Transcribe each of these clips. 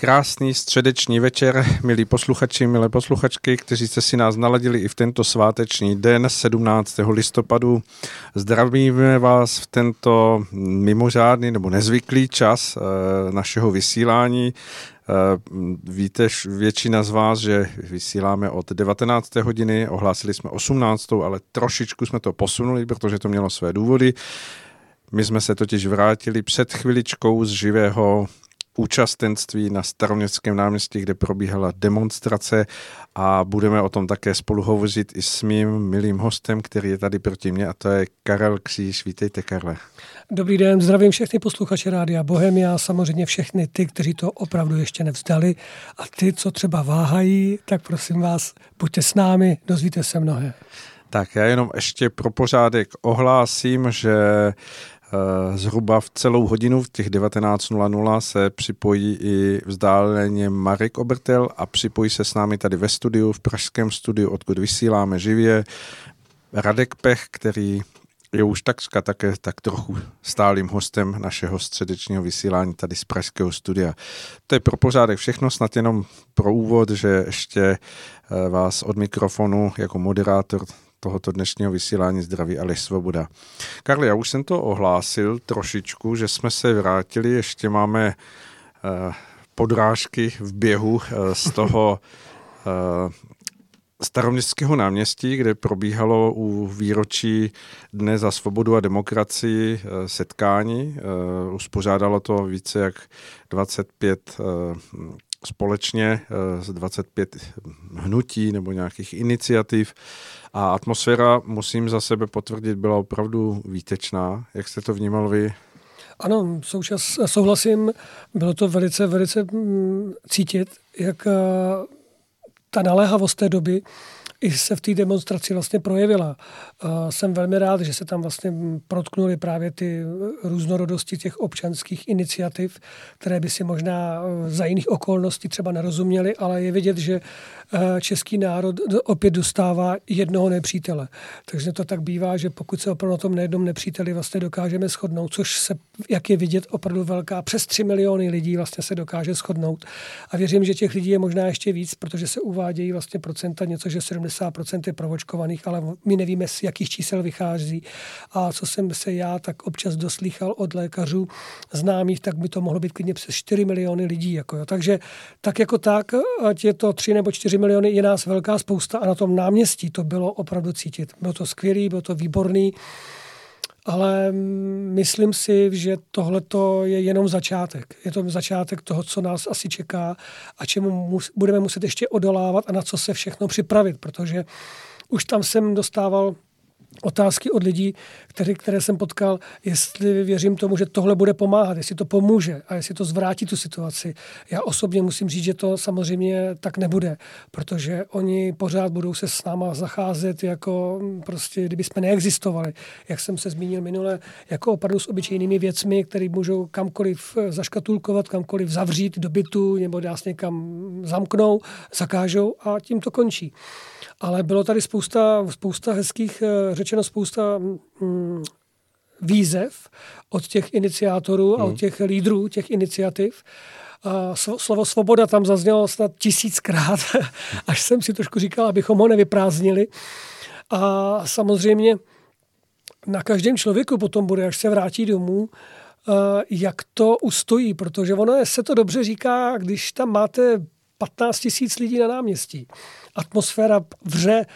Krásný středeční večer, milí posluchači, milé posluchačky, kteří jste si nás naladili i v tento sváteční den 17. listopadu. Zdravíme vás v tento mimořádný nebo nezvyklý čas eh, našeho vysílání. Eh, víte většina z vás, že vysíláme od 19. hodiny, ohlásili jsme 18. ale trošičku jsme to posunuli, protože to mělo své důvody. My jsme se totiž vrátili před chviličkou z živého účastenství na staroměstském náměstí, kde probíhala demonstrace a budeme o tom také spolu hovořit i s mým milým hostem, který je tady proti mně a to je Karel Kříž. Vítejte, Karle. Dobrý den, zdravím všechny posluchače Rádia Bohemia, samozřejmě všechny ty, kteří to opravdu ještě nevzdali a ty, co třeba váhají, tak prosím vás, buďte s námi, dozvíte se mnohé. Tak já jenom ještě pro pořádek ohlásím, že zhruba v celou hodinu v těch 19.00 se připojí i vzdáleně Marek Obertel a připojí se s námi tady ve studiu, v pražském studiu, odkud vysíláme živě. Radek Pech, který je už takřka také tak trochu stálým hostem našeho středečního vysílání tady z Pražského studia. To je pro pořádek všechno, snad jenom pro úvod, že ještě eh, vás od mikrofonu jako moderátor tohoto dnešního vysílání Zdraví Aleš Svoboda. Karli, já už jsem to ohlásil trošičku, že jsme se vrátili, ještě máme uh, podrážky v běhu uh, z toho uh, staroměstského náměstí, kde probíhalo u výročí Dne za svobodu a demokracii setkání. Uspořádalo to více jak 25 společně z 25 hnutí nebo nějakých iniciativ a atmosféra, musím za sebe potvrdit, byla opravdu výtečná. Jak jste to vnímal vy? Ano, součas, souhlasím, bylo to velice, velice mm, cítit, jak eh, ta naléhavost té doby i se v té demonstraci vlastně projevila. Jsem velmi rád, že se tam vlastně protknuly právě ty různorodosti těch občanských iniciativ, které by si možná e, za jiných okolností třeba nerozuměly, ale je vidět, že e, český národ opět dostává jednoho nepřítele. Takže to tak bývá, že pokud se opravdu na tom nejednom nepříteli vlastně dokážeme shodnout, což se, jak je vidět, opravdu velká, přes 3 miliony lidí vlastně se dokáže shodnout. A věřím, že těch lidí je možná ještě víc, protože se uvádějí vlastně procenta něco, že 70 70% je provočkovaných, ale my nevíme, z jakých čísel vychází. A co jsem se já tak občas doslýchal od lékařů známých, tak by to mohlo být klidně přes 4 miliony lidí. Jako jo. Takže tak jako tak, ať je to 3 nebo 4 miliony, je nás velká spousta a na tom náměstí to bylo opravdu cítit. Bylo to skvělý, bylo to výborný ale myslím si, že tohle je jenom začátek. Je to začátek toho, co nás asi čeká a čemu mus, budeme muset ještě odolávat a na co se všechno připravit, protože už tam jsem dostával otázky od lidí, který, které jsem potkal, jestli věřím tomu, že tohle bude pomáhat, jestli to pomůže a jestli to zvrátí tu situaci. Já osobně musím říct, že to samozřejmě tak nebude, protože oni pořád budou se s náma zacházet jako prostě, kdyby jsme neexistovali. Jak jsem se zmínil minule, jako opravdu s obyčejnými věcmi, které můžou kamkoliv zaškatulkovat, kamkoliv zavřít do bytu nebo nás někam zamknou, zakážou a tím to končí. Ale bylo tady spousta, spousta hezkých, eh, řečeno spousta mm, výzev od těch iniciátorů hmm. a od hmm. těch lídrů těch iniciativ. A slovo svoboda tam zaznělo snad tisíckrát, až jsem si trošku říkal, abychom ho nevyprázdnili. A samozřejmě na každém člověku potom bude, až se vrátí domů, eh, jak to ustojí, protože ono se to dobře říká, když tam máte 15 tisíc lidí na náměstí. Atmosféra vře,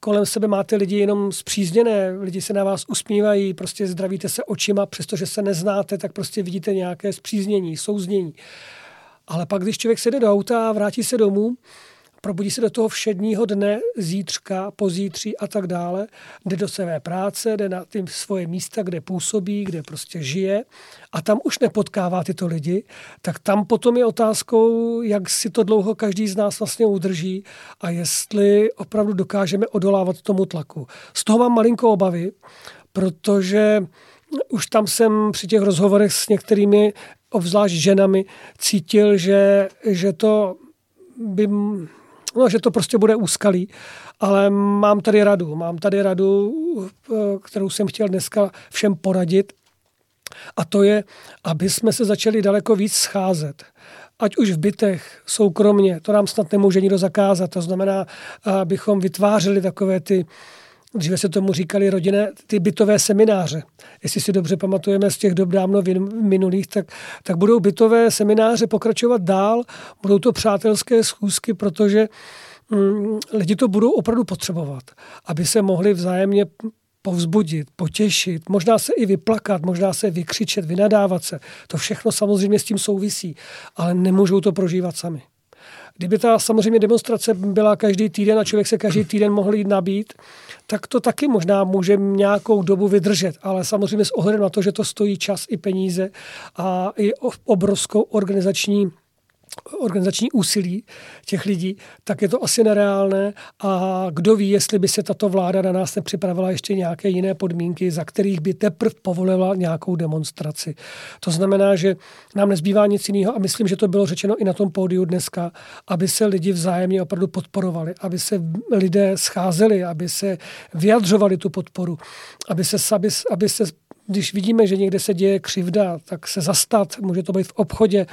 kolem sebe máte lidi jenom zpřízněné, lidi se na vás usmívají, prostě zdravíte se očima, přestože se neznáte, tak prostě vidíte nějaké zpříznění, souznění. Ale pak, když člověk sede do auta a vrátí se domů, probudí se do toho všedního dne, zítřka, pozítří a tak dále, jde do své práce, jde na ty svoje místa, kde působí, kde prostě žije. A tam už nepotkává tyto lidi, tak tam potom je otázkou, jak si to dlouho každý z nás vlastně udrží a jestli opravdu dokážeme odolávat tomu tlaku. Z toho mám malinko obavy, protože už tam jsem při těch rozhovorech s některými, obzvlášť ženami, cítil, že, že to by no, že to prostě bude úskalý, ale mám tady radu. Mám tady radu, eh, kterou jsem chtěl dneska všem poradit a to je, aby jsme se začali daleko víc scházet. ať už v bytech, soukromně, to nám snad nemůže nikdo zakázat. To znamená, abychom vytvářeli takové ty, dříve se tomu říkali rodinné, ty bytové semináře. Jestli si dobře pamatujeme z těch dob dávno minulých, tak, tak budou bytové semináře pokračovat dál, budou to přátelské schůzky, protože mm, lidi to budou opravdu potřebovat, aby se mohli vzájemně povzbudit, potěšit, možná se i vyplakat, možná se vykřičet, vynadávat se. To všechno samozřejmě s tím souvisí, ale nemůžou to prožívat sami. Kdyby ta samozřejmě demonstrace byla každý týden a člověk se každý týden mohl jít nabít, tak to taky možná může nějakou dobu vydržet, ale samozřejmě s ohledem na to, že to stojí čas i peníze a i obrovskou organizační organizační úsilí těch lidí, tak je to asi nereálné a kdo ví, jestli by se tato vláda na nás nepřipravila ještě nějaké jiné podmínky, za kterých by teprve povolila nějakou demonstraci. To znamená, že nám nezbývá nic jiného a myslím, že to bylo řečeno i na tom pódiu dneska, aby se lidi vzájemně opravdu podporovali, aby se lidé scházeli, aby se vyjadřovali tu podporu, aby se, aby, aby se když vidíme, že někde se děje křivda, tak se zastat, může to být v obchodě,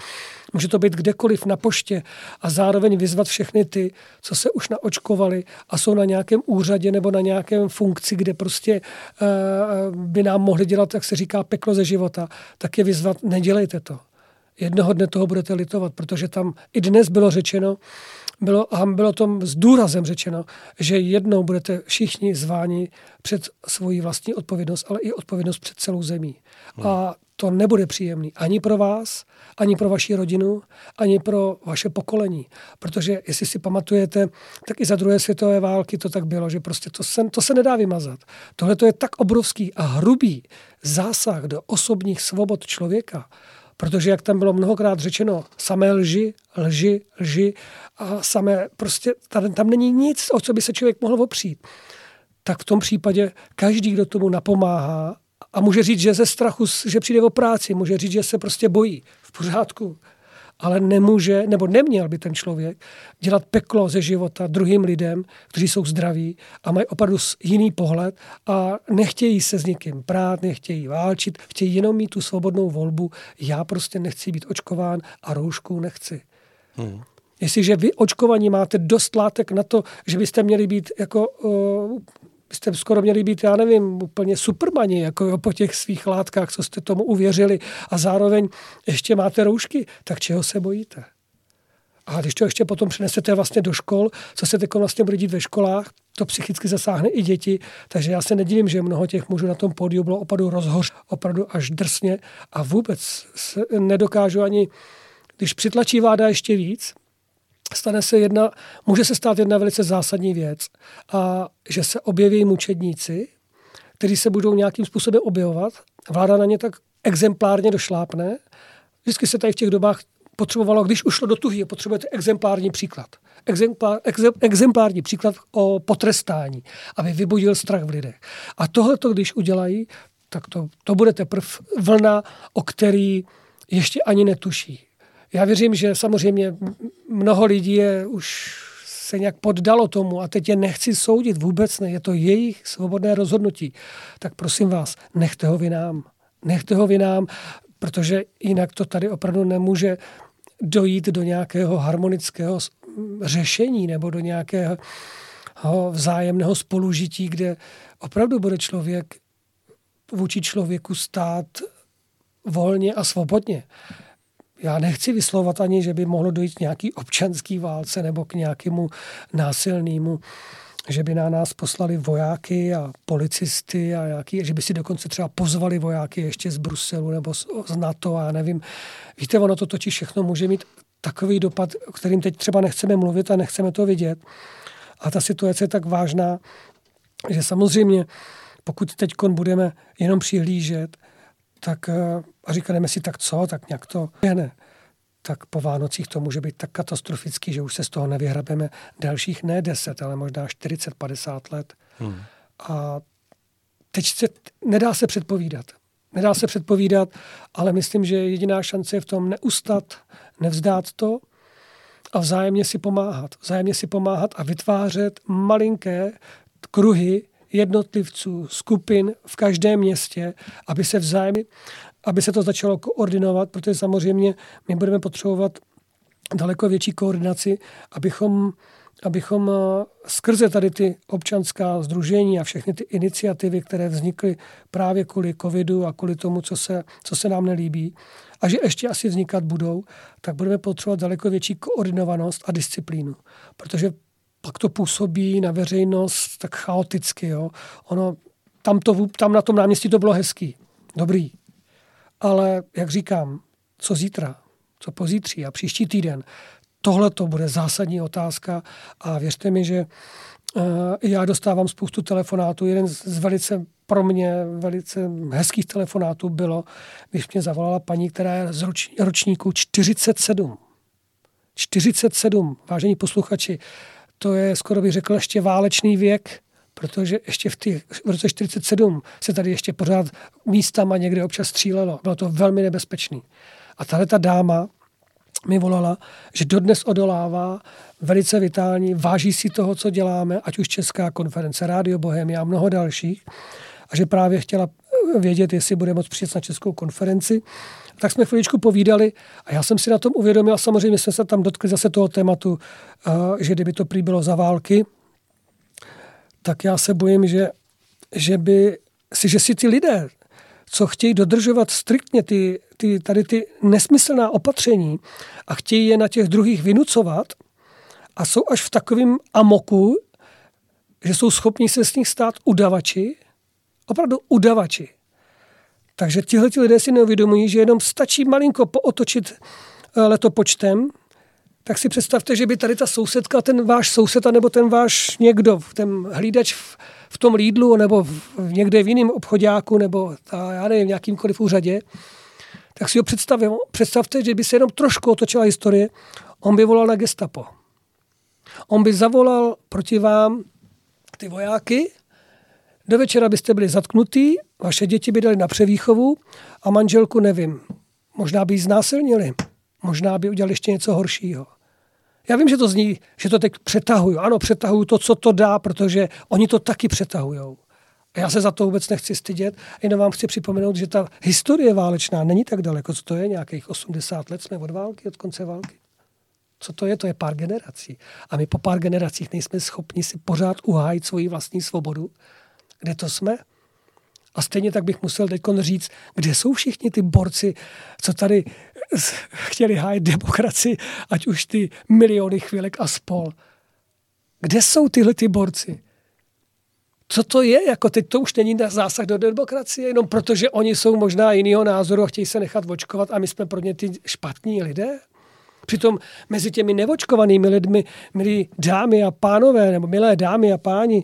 může to být kdekoliv na poště a zároveň vyzvat všechny ty, co se už naočkovali a jsou na nějakém úřadě nebo na nějakém funkci, kde prostě uh, by nám mohli dělat, jak se říká, peklo ze života, tak je vyzvat, nedělejte to. Jednoho dne toho budete litovat, protože tam i dnes bylo řečeno, bylo, a bylo tom s důrazem řečeno, že jednou budete všichni zváni před svoji vlastní odpovědnost, ale i odpovědnost před celou zemí. Hmm. A to nebude příjemný ani pro vás, ani pro vaši rodinu, ani pro vaše pokolení. Protože jestli si pamatujete, tak i za druhé světové války to tak bylo, že prostě to se, to se nedá vymazat. Tohle to je tak obrovský a hrubý zásah do osobních svobod člověka, Protože, jak tam bylo mnohokrát řečeno, samé lži, lži, lži a samé, prostě tam, tam není nic, o co by se člověk mohl opřít. Tak v tom případě každý, kdo tomu napomáhá a může říct, že ze strachu, že přijde o práci, může říct, že se prostě bojí. V pořádku ale nemůže, nebo neměl by ten člověk dělat peklo ze života druhým lidem, kteří jsou zdraví a mají opravdu jiný pohled a nechtějí se s někým prát, nechtějí válčit, chtějí jenom mít tu svobodnou volbu. Já prostě nechci být očkován a roušku nechci. Hmm. Jestliže vy očkovaní máte dost látek na to, že byste měli být jako uh, byste skoro měli být, já nevím, úplně supermani, jako jo, po těch svých látkách, co jste tomu uvěřili a zároveň ještě máte roušky, tak čeho se bojíte? A když to ještě potom přinesete vlastně do škol, co se teď vlastně bude dít ve školách, to psychicky zasáhne i děti, takže já se nedivím, že mnoho těch mužů na tom pódiu bylo opravdu rozhoř, opravdu až drsně a vůbec nedokážu ani, když přitlačí vláda ještě víc, stane se jedna, může se stát jedna velice zásadní věc a že se objeví mučedníci, kteří se budou nějakým způsobem objevovat. Vláda na ně tak exemplárně došlápne. Vždycky se tady v těch dobách potřebovalo, když ušlo do tuhy, potřebujete exemplární příklad. Exemplár, exe, exemplární příklad o potrestání, aby vybudil strach v lidech. A tohle, když udělají, tak to, to bude teprve vlna, o který ještě ani netuší. Já věřím, že samozřejmě mnoho lidí je už se nějak poddalo tomu a teď je nechci soudit, vůbec ne, je to jejich svobodné rozhodnutí. Tak prosím vás, nechte ho vy nám. Nechte ho vy nám, protože jinak to tady opravdu nemůže dojít do nějakého harmonického řešení nebo do nějakého vzájemného spolužití, kde opravdu bude člověk vůči člověku stát volně a svobodně já nechci vyslovat ani, že by mohlo dojít k nějaký občanský válce nebo k nějakému násilnému že by na nás poslali vojáky a policisty a nějaký, že by si dokonce třeba pozvali vojáky ještě z Bruselu nebo z, z NATO a nevím. Víte, ono to totiž všechno může mít takový dopad, o kterým teď třeba nechceme mluvit a nechceme to vidět. A ta situace je tak vážná, že samozřejmě, pokud teď budeme jenom přihlížet, tak eh, a říkáme si, tak co, tak nějak to ne. Tak po Vánocích to může být tak katastrofický, že už se z toho nevyhrabeme dalších ne 10, ale možná 40-50 let. Hmm. A teď se, nedá se předpovídat. Nedá se předpovídat, ale myslím, že jediná šance je v tom neustat, nevzdát to a vzájemně si pomáhat. Vzájemně si pomáhat a vytvářet malinké kruhy jednotlivců, skupin v každém městě, aby se vzájemně, aby se to začalo koordinovat, protože samozřejmě my budeme potřebovat daleko větší koordinaci, abychom abychom eh, skrze tady ty občanská združení a všechny ty iniciativy, které vznikly právě kvůli covidu a kvůli tomu, co se, co se nám nelíbí, a že ještě asi vznikat budou, tak budeme potřebovat daleko větší koordinovanost a disciplínu. Protože pak to působí na veřejnost tak chaoticky. Jo. Ono, tam, to, tam na tom náměstí to bylo hezký, dobrý. Ale, jak říkám, co zítra, co pozítří a příští týden, tohle to bude zásadní otázka a věřte mi, že uh, já dostávám spoustu telefonátů. Jeden z velice pro mě velice hezkých telefonátů bylo, když mě zavolala paní, která je z roč, ročníku 47. 47, vážení posluchači, to je skoro bych řekl ještě válečný věk, protože ještě v, těch, v roce 47 se tady ještě pořád místama někde občas střílelo. Bylo to velmi nebezpečný. A tahle ta dáma mi volala, že dodnes odolává, velice vitální, váží si toho, co děláme, ať už Česká konference, Rádio Bohemia a mnoho dalších. A že právě chtěla vědět, jestli bude moct přijet na Českou konferenci. Tak jsme chviličku povídali a já jsem si na tom uvědomil, samozřejmě jsme se tam dotkli zase toho tématu, že kdyby to prý bylo za války, tak já se bojím, že, že by si, že si ty lidé, co chtějí dodržovat striktně ty, ty, tady ty nesmyslná opatření a chtějí je na těch druhých vynucovat a jsou až v takovém amoku, že jsou schopni se s nich stát udavači, opravdu udavači. Takže tihle lidé si neuvědomují, že jenom stačí malinko pootočit eh, letopočtem, tak si představte, že by tady ta sousedka, ten váš soused, nebo ten váš někdo, ten hlídač v, v tom lídlu, nebo v, někde v jiném obchodáku, nebo ta, já nevím, v nějakýmkoliv úřadě, tak si ho představte, představte, že by se jenom trošku otočila historie, on by volal na gestapo. On by zavolal proti vám ty vojáky, do večera byste byli zatknutí, vaše děti by dali na převýchovu a manželku nevím. Možná by ji znásilnili, možná by udělali ještě něco horšího. Já vím, že to zní, že to teď přetahuju. Ano, přetahuju to, co to dá, protože oni to taky přetahujou. A já se za to vůbec nechci stydět, jenom vám chci připomenout, že ta historie válečná není tak daleko. Co to je? Nějakých 80 let jsme od války, od konce války. Co to je? To je pár generací. A my po pár generacích nejsme schopni si pořád uhájit svoji vlastní svobodu. Kde to jsme? A stejně tak bych musel teď říct, kde jsou všichni ty borci, co tady chtěli hájit demokracii, ať už ty miliony chvílek a spol. Kde jsou tyhle ty borci? Co to je? Jako teď to už není na zásah do demokracie, jenom protože oni jsou možná jiného názoru a chtějí se nechat očkovat a my jsme pro ně ty špatní lidé? Přitom mezi těmi nevočkovanými lidmi, milí dámy a pánové, nebo milé dámy a páni,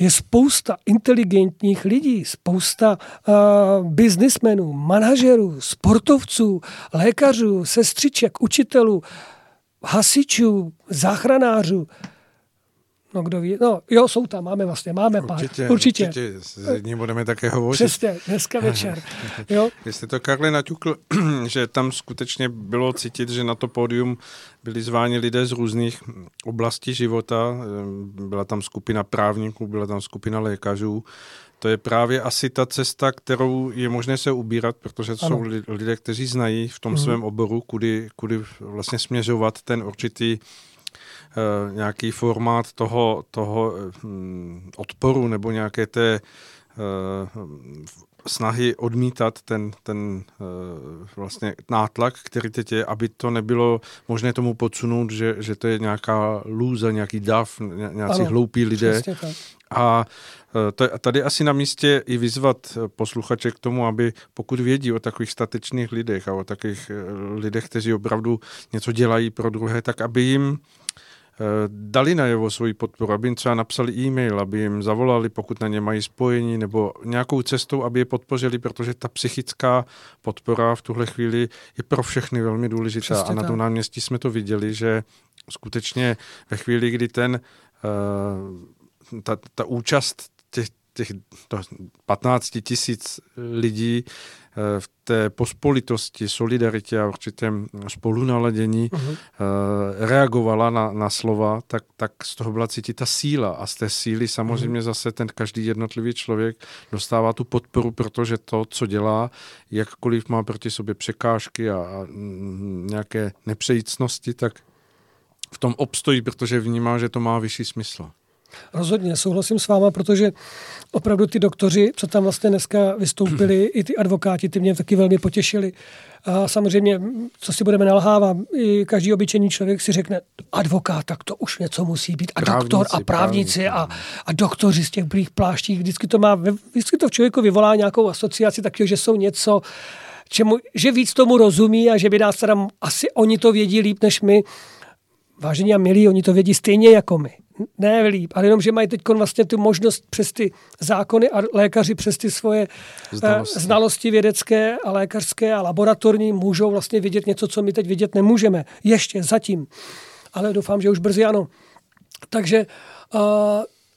je spousta inteligentních lidí, spousta uh, biznismenů, manažerů, sportovců, lékařů, sestřiček, učitelů, hasičů, záchranářů. No kdo ví, no jo, jsou tam, máme vlastně, máme pár. Určitě, určitě. určitě. S jedním budeme také hovořit. Přesně, dneska večer. Jo? Jestli to Karli naťukl, že tam skutečně bylo cítit, že na to pódium byli zváni lidé z různých oblastí života. Byla tam skupina právníků, byla tam skupina lékařů. To je právě asi ta cesta, kterou je možné se ubírat, protože to ano. jsou lidé, kteří znají v tom mm. svém oboru, kudy, kudy vlastně směřovat ten určitý nějaký formát toho, toho hm, odporu nebo nějaké té eh, snahy odmítat ten, ten vlastně nátlak, který teď je, aby to nebylo možné tomu podsunout, že, že to je nějaká lůza, nějaký dav, nějací ano, hloupí lidé. A tady asi na místě i vyzvat posluchače k tomu, aby pokud vědí o takových statečných lidech a o takových lidech, kteří opravdu něco dělají pro druhé, tak aby jim Eh, dali najevo svoji podporu, aby jim třeba napsali e-mail, aby jim zavolali, pokud na ně mají spojení, nebo nějakou cestou, aby je podpořili, protože ta psychická podpora v tuhle chvíli je pro všechny velmi důležitá. Přesně a na tom náměstí jsme to viděli, že skutečně ve chvíli, kdy ten, uh, ta, ta účast těch, těch 15 tisíc lidí v té pospolitosti, solidaritě a určitém spolunaladění uh-huh. reagovala na, na slova, tak, tak z toho byla cítit ta síla a z té síly samozřejmě uh-huh. zase ten každý jednotlivý člověk dostává tu podporu, protože to, co dělá, jakkoliv má proti sobě překážky a, a nějaké nepřejícnosti, tak v tom obstojí, protože vnímá, že to má vyšší smysl. Rozhodně, souhlasím s váma, protože opravdu ty doktoři, co tam vlastně dneska vystoupili, i ty advokáti, ty mě taky velmi potěšili. A samozřejmě, co si budeme nalhávat, i každý obyčejný člověk si řekne, advokát, tak to už něco musí být. A právníci, doktor a právníci a, a doktoři z těch blých pláští, vždycky to má, vždycky to v člověku vyvolá nějakou asociaci taky, že jsou něco, čemu, že víc tomu rozumí a že by nás teda asi oni to vědí líp než my. Vážení a milí, oni to vědí stejně jako my ne líp, ale jenom, že mají teď vlastně tu možnost přes ty zákony a lékaři přes ty svoje eh, znalosti. znalosti vědecké a lékařské a laboratorní můžou vlastně vidět něco, co my teď vidět nemůžeme. Ještě zatím. Ale doufám, že už brzy ano. Takže uh,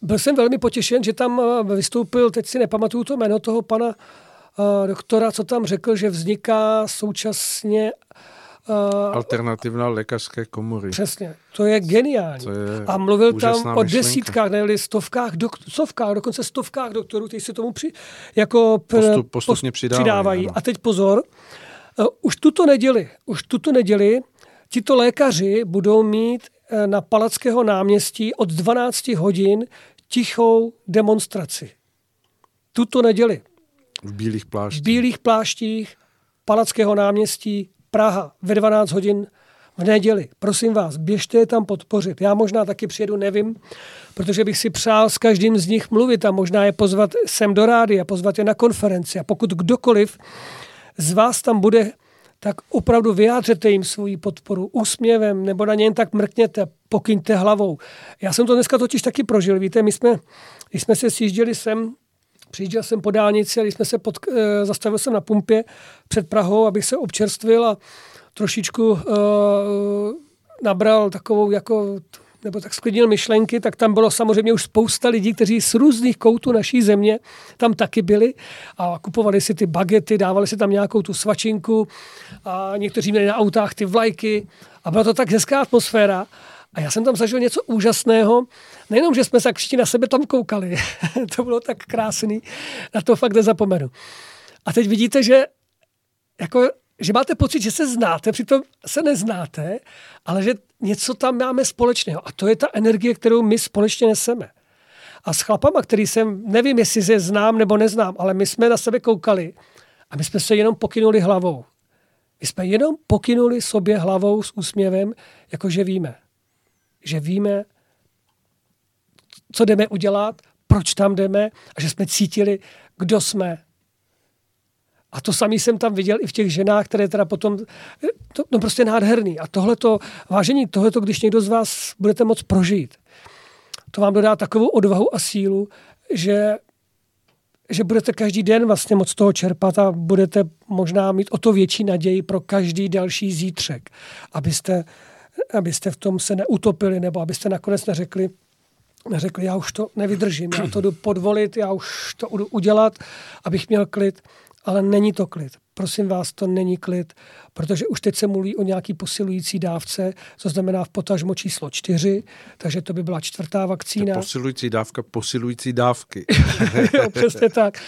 byl jsem velmi potěšen, že tam uh, vystoupil, teď si nepamatuju to jméno toho pana uh, doktora, co tam řekl, že vzniká současně Uh, Alternativná lékařské komory. Přesně, to je geniální. To je a mluvil tam myšlenka. o desítkách, ne stovkách, dok, stovkách, dokonce stovkách doktorů, kteří se tomu při, jako pr, Postup, postupně přidávají. přidávají. A teď pozor, uh, už tuto neděli, už tuto neděli tito lékaři budou mít uh, na Palackého náměstí od 12 hodin tichou demonstraci. Tuto neděli. V bílých pláštích. V bílých pláštích Palackého náměstí Praha ve 12 hodin v neděli. Prosím vás, běžte je tam podpořit. Já možná taky přijedu, nevím, protože bych si přál s každým z nich mluvit a možná je pozvat sem do rády a pozvat je na konferenci. A pokud kdokoliv z vás tam bude, tak opravdu vyjádřete jim svoji podporu úsměvem nebo na ně jen tak mrkněte, pokyňte hlavou. Já jsem to dneska totiž taky prožil. Víte, my jsme, když jsme se sjížděli sem Přijížděl jsem po dálnici a když jsme se pod, e, zastavil jsem na pumpě před Prahou, abych se občerstvil a trošičku e, nabral takovou jako nebo tak sklidnil myšlenky, tak tam bylo samozřejmě už spousta lidí, kteří z různých koutů naší země tam taky byli a kupovali si ty bagety, dávali si tam nějakou tu svačinku a někteří měli na autách ty vlajky a byla to tak hezká atmosféra. A já jsem tam zažil něco úžasného. Nejenom, že jsme se všichni na sebe tam koukali, to bylo tak krásný, na to fakt nezapomenu. A teď vidíte, že jako že máte pocit, že se znáte, přitom se neznáte, ale že něco tam máme společného. A to je ta energie, kterou my společně neseme. A s chlapama, který jsem, nevím, jestli se znám nebo neznám, ale my jsme na sebe koukali a my jsme se jenom pokynuli hlavou. My jsme jenom pokynuli sobě hlavou s úsměvem, jakože víme že víme, co jdeme udělat, proč tam jdeme a že jsme cítili, kdo jsme. A to samý jsem tam viděl i v těch ženách, které teda potom, to, no prostě nádherný. A tohleto, vážení, tohleto, když někdo z vás budete moc prožít, to vám dodá takovou odvahu a sílu, že, že budete každý den vlastně moc toho čerpat a budete možná mít o to větší naději pro každý další zítřek, abyste abyste v tom se neutopili, nebo abyste nakonec neřekli, neřekli, já už to nevydržím, já to jdu podvolit, já už to jdu udělat, abych měl klid, ale není to klid. Prosím vás, to není klid, protože už teď se mluví o nějaký posilující dávce, co znamená v potažmo číslo čtyři, takže to by byla čtvrtá vakcína. To posilující dávka, posilující dávky. jo, přesně tak.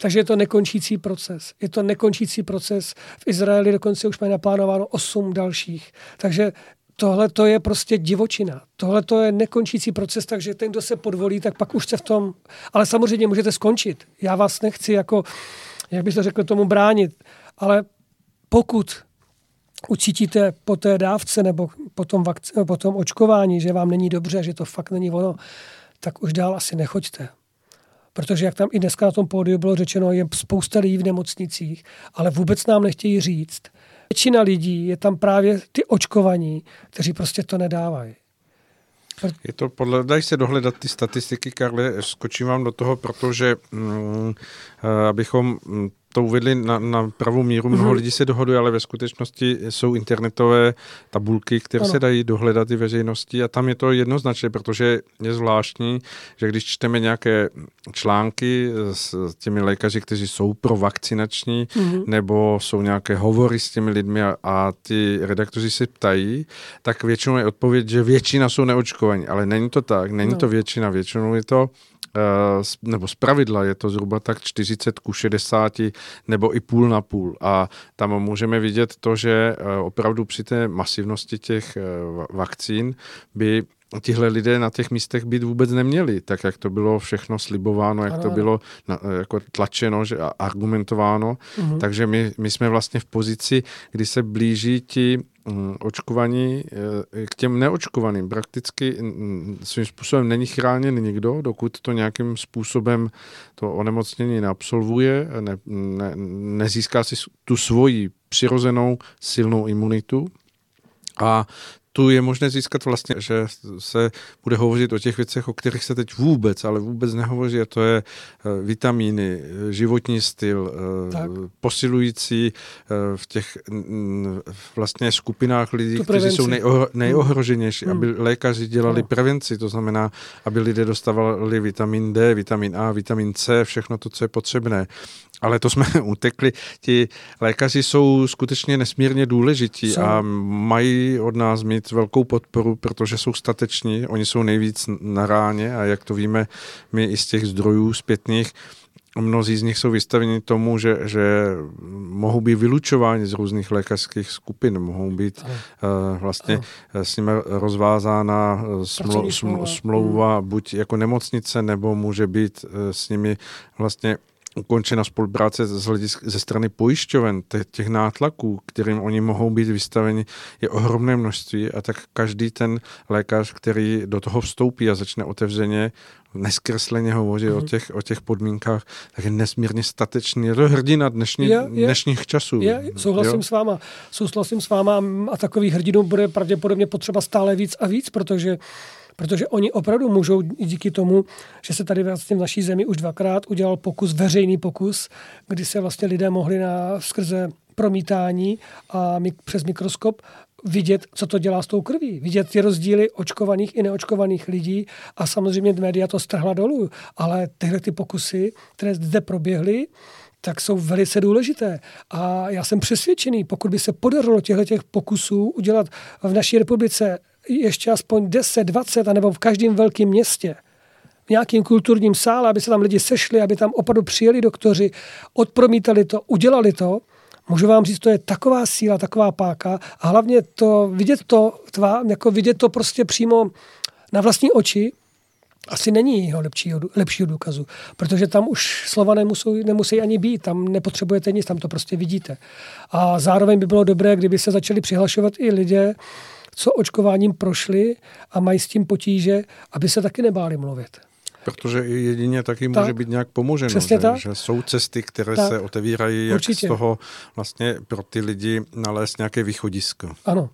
Takže je to nekončící proces. Je to nekončící proces. V Izraeli dokonce už mají naplánováno osm dalších. Takže tohle to je prostě divočina. Tohle to je nekončící proces, takže ten, kdo se podvolí, tak pak už se v tom... Ale samozřejmě můžete skončit. Já vás nechci jako, jak bych to řekl, tomu bránit. Ale pokud ucítíte po té dávce nebo po tom, vakc- po tom očkování, že vám není dobře, že to fakt není ono, tak už dál asi nechoďte. Protože jak tam i dneska na tom pódiu bylo řečeno, je spousta lidí v nemocnicích, ale vůbec nám nechtějí říct, většina lidí je tam právě ty očkovaní, kteří prostě to nedávají. Je to podle, dají se dohledat ty statistiky, Karle, skočím vám do toho, protože mm, eh, abychom mm, to uvedli na, na pravou míru. Mnoho mm-hmm. lidí se dohoduje, ale ve skutečnosti jsou internetové tabulky, které ano. se dají dohledat i veřejnosti a tam je to jednoznačné, protože je zvláštní, že když čteme nějaké články s těmi lékaři, kteří jsou pro vakcinační, mm-hmm. nebo jsou nějaké hovory s těmi lidmi a, a ty redaktoři se ptají, tak většinou je odpověď, že většina jsou neočkovaní, ale není to tak, není no. to většina, většinou je to nebo z pravidla je to zhruba tak 40 ku 60 nebo i půl na půl. A tam můžeme vidět to, že eh, opravdu při té masivnosti těch eh, vakcín by tihle lidé na těch místech být vůbec neměli, tak jak to bylo všechno slibováno, jak ano, to bylo na, jako tlačeno že, a argumentováno. Uh-huh. Takže my, my jsme vlastně v pozici, kdy se blíží ti Mm, očkovaní eh, k těm neočkovaným. Prakticky svým způsobem není chráněn nikdo, dokud to nějakým způsobem to onemocnění neabsolvuje, ne, ne, nezíská si tu svoji přirozenou silnou imunitu. A tu je možné získat vlastně, že se bude hovořit o těch věcech, o kterých se teď vůbec, ale vůbec nehovoří, a to je eh, vitamíny, životní styl, eh, tak. posilující eh, v těch vlastně skupinách lidí, kteří jsou nejoh, nejohroženější, hmm. aby lékaři dělali no. prevenci, to znamená, aby lidé dostávali vitamin D, vitamin A, vitamin C, všechno to, co je potřebné. Ale to jsme utekli. Ti lékaři jsou skutečně nesmírně důležití jsou. a mají od nás mít velkou podporu, protože jsou stateční, oni jsou nejvíc na ráně a jak to víme my i z těch zdrojů zpětných, mnozí z nich jsou vystaveni tomu, že, že mohou být vylučováni z různých lékařských skupin, mohou být uh, vlastně uh, s nimi rozvázána eh, smlou, smlouva hmm. buď jako nemocnice, nebo může být s nimi vlastně ukončena spolupráce z hledisk, ze strany pojišťoven, těch nátlaků, kterým oni mohou být vystaveni, je ohromné množství a tak každý ten lékař, který do toho vstoupí a začne otevřeně neskresleně hovoří mm. o, mhm. těch, o těch podmínkách, tak je nesmírně statečný. Je to hrdina dnešní, je, je, dnešních časů. Je, souhlasím jo? s váma. Souhlasím s váma a takových hrdinů bude pravděpodobně potřeba stále víc a víc, protože protože oni opravdu můžou díky tomu, že se tady vlastně v naší zemi už dvakrát udělal pokus, veřejný pokus, kdy se vlastně lidé mohli na, skrze promítání a mik, přes mikroskop vidět, co to dělá s tou krví. Vidět ty rozdíly očkovaných i neočkovaných lidí a samozřejmě média to strhla dolů. Ale tyhle ty pokusy, které zde proběhly, tak jsou velice důležité. A já jsem přesvědčený, pokud by se podařilo těchto těch pokusů udělat v naší republice ještě aspoň 10, 20, anebo v každém velkém městě, v nějakým kulturním sále, aby se tam lidi sešli, aby tam opravdu přijeli doktoři, odpromítali to, udělali to, můžu vám říct, to je taková síla, taková páka a hlavně to vidět to, tvá, jako vidět to prostě přímo na vlastní oči, asi není jeho lepšího, lepšího důkazu, protože tam už slova nemusí, nemusí ani být, tam nepotřebujete nic, tam to prostě vidíte. A zároveň by bylo dobré, kdyby se začali přihlašovat i lidé, co očkováním prošli a mají s tím potíže, aby se taky nebáli mluvit. Protože jedině taky tak, může být nějak pomoženo, že, tak. že jsou cesty, které tak. se otevírají, jak Určitě. z toho vlastně pro ty lidi nalézt nějaké východisko. Ano,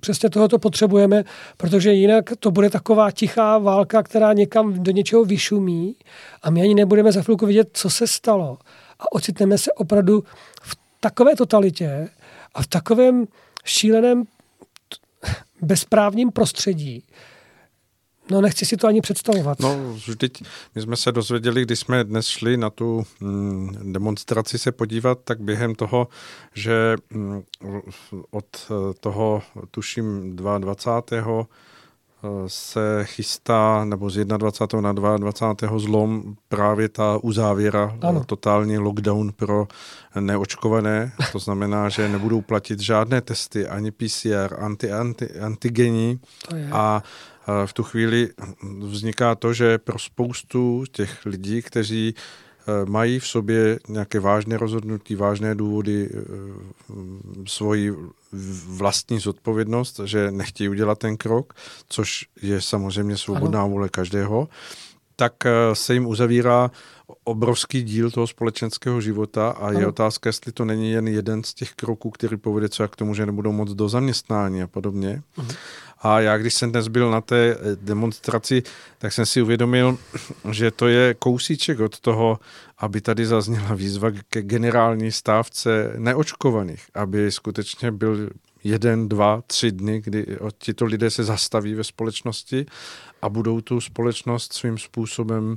Přesně tohoto potřebujeme, protože jinak to bude taková tichá válka, která někam do něčeho vyšumí a my ani nebudeme za chvilku vidět, co se stalo. A ocitneme se opravdu v takové totalitě a v takovém šíleném bezprávním prostředí. No nechci si to ani představovat. No vždyť my jsme se dozvěděli, když jsme dnes šli na tu mm, demonstraci se podívat, tak během toho, že mm, od toho tuším 22 se chystá, nebo z 21. na 22. zlom právě ta uzávěra, ano. totální lockdown pro neočkované. To znamená, že nebudou platit žádné testy, ani PCR, anti, anti, antigení. A v tu chvíli vzniká to, že pro spoustu těch lidí, kteří Eh, mají v sobě nějaké vážné rozhodnutí, vážné důvody, eh, svoji vlastní zodpovědnost, že nechtějí udělat ten krok, což je samozřejmě svobodná vůle každého, tak se jim uzavírá obrovský díl toho společenského života a je otázka, jestli to není jen jeden z těch kroků, který povede třeba k tomu, že nebudou moc do zaměstnání a podobně. Uh-huh. A já, když jsem dnes byl na té eh, demonstraci, tak jsem si uvědomil, že to je kousíček od toho, aby tady zazněla výzva ke generální stávce neočkovaných, aby skutečně byl jeden, dva, tři dny, kdy tito lidé se zastaví ve společnosti a budou tu společnost svým způsobem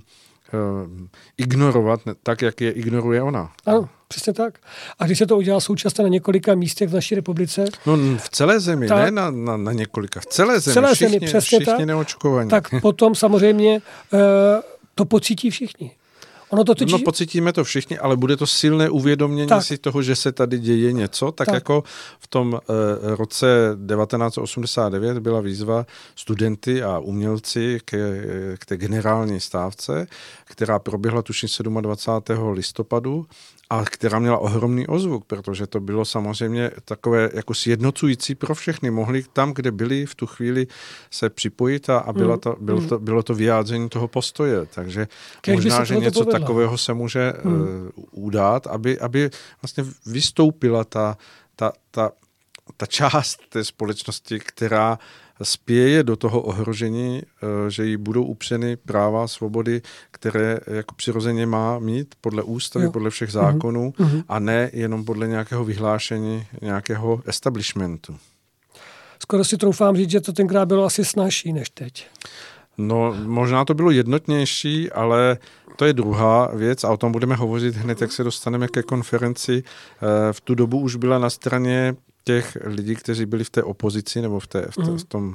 ignorovat tak, jak je ignoruje ona. Ano, přesně tak. A když se to udělá současně na několika místech v naší republice... No v celé zemi, tak, ne na, na, na několika, v celé zemi, celé všichni, zemi přesně všichni tak, neočkovaní. Tak potom samozřejmě uh, to pocítí všichni. Ono to totiž... No pocítíme to všichni, ale bude to silné uvědomění tak. si toho, že se tady děje něco, tak, tak. jako v tom e, roce 1989 byla výzva studenty a umělci k, k té generální stávce, která proběhla tuším 27. listopadu a která měla ohromný ozvuk, protože to bylo samozřejmě takové jako sjednocující pro všechny. Mohli tam, kde byli v tu chvíli se připojit a, a byla mm, to, bylo, mm. to, bylo to vyjádření toho postoje. Takže Kež možná, že něco takového se může mm. uh, udát, aby, aby vlastně vystoupila ta, ta, ta, ta část té společnosti, která spěje do toho ohrožení, eh, že jí budou upřeny práva, svobody, které jako přirozeně má mít podle ústavy, jo. podle všech mhm. zákonů mm-hmm. a ne jenom podle nějakého vyhlášení nějakého establishmentu. Skoro si troufám říct, že to tenkrát bylo asi snažší než teď. No, možná to bylo jednotnější, ale to je druhá věc a o tom budeme hovořit hned, jak se dostaneme ke konferenci. Eh, v tu dobu už byla na straně těch lidí, kteří byli v té opozici nebo v, té, v, té, mm. v tom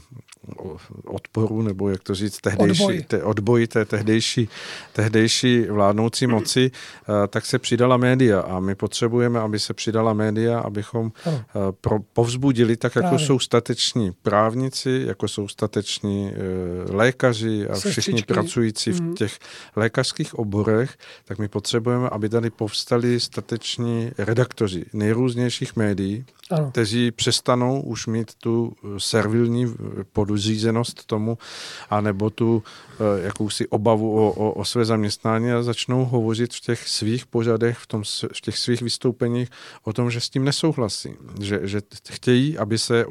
odporu, nebo jak to říct, tehdejší, odboji, te, odboji té tehdejší, tehdejší vládnoucí moci, uh, tak se přidala média a my potřebujeme, aby se přidala média, abychom uh, pro, povzbudili, tak jako Právě. jsou stateční právníci, jako jsou stateční uh, lékaři a Sestřičky. všichni pracující mm. v mhm. těch lékařských oborech, tak my potřebujeme, aby tady povstali stateční redaktoři nejrůznějších médií, ano. Kteří přestanou už mít tu servilní podřízenost tomu, anebo tu eh, jakousi obavu o, o, o své zaměstnání a začnou hovořit v těch svých pořadech, v, tom, v těch svých vystoupeních o tom, že s tím nesouhlasí. Že, že chtějí, aby se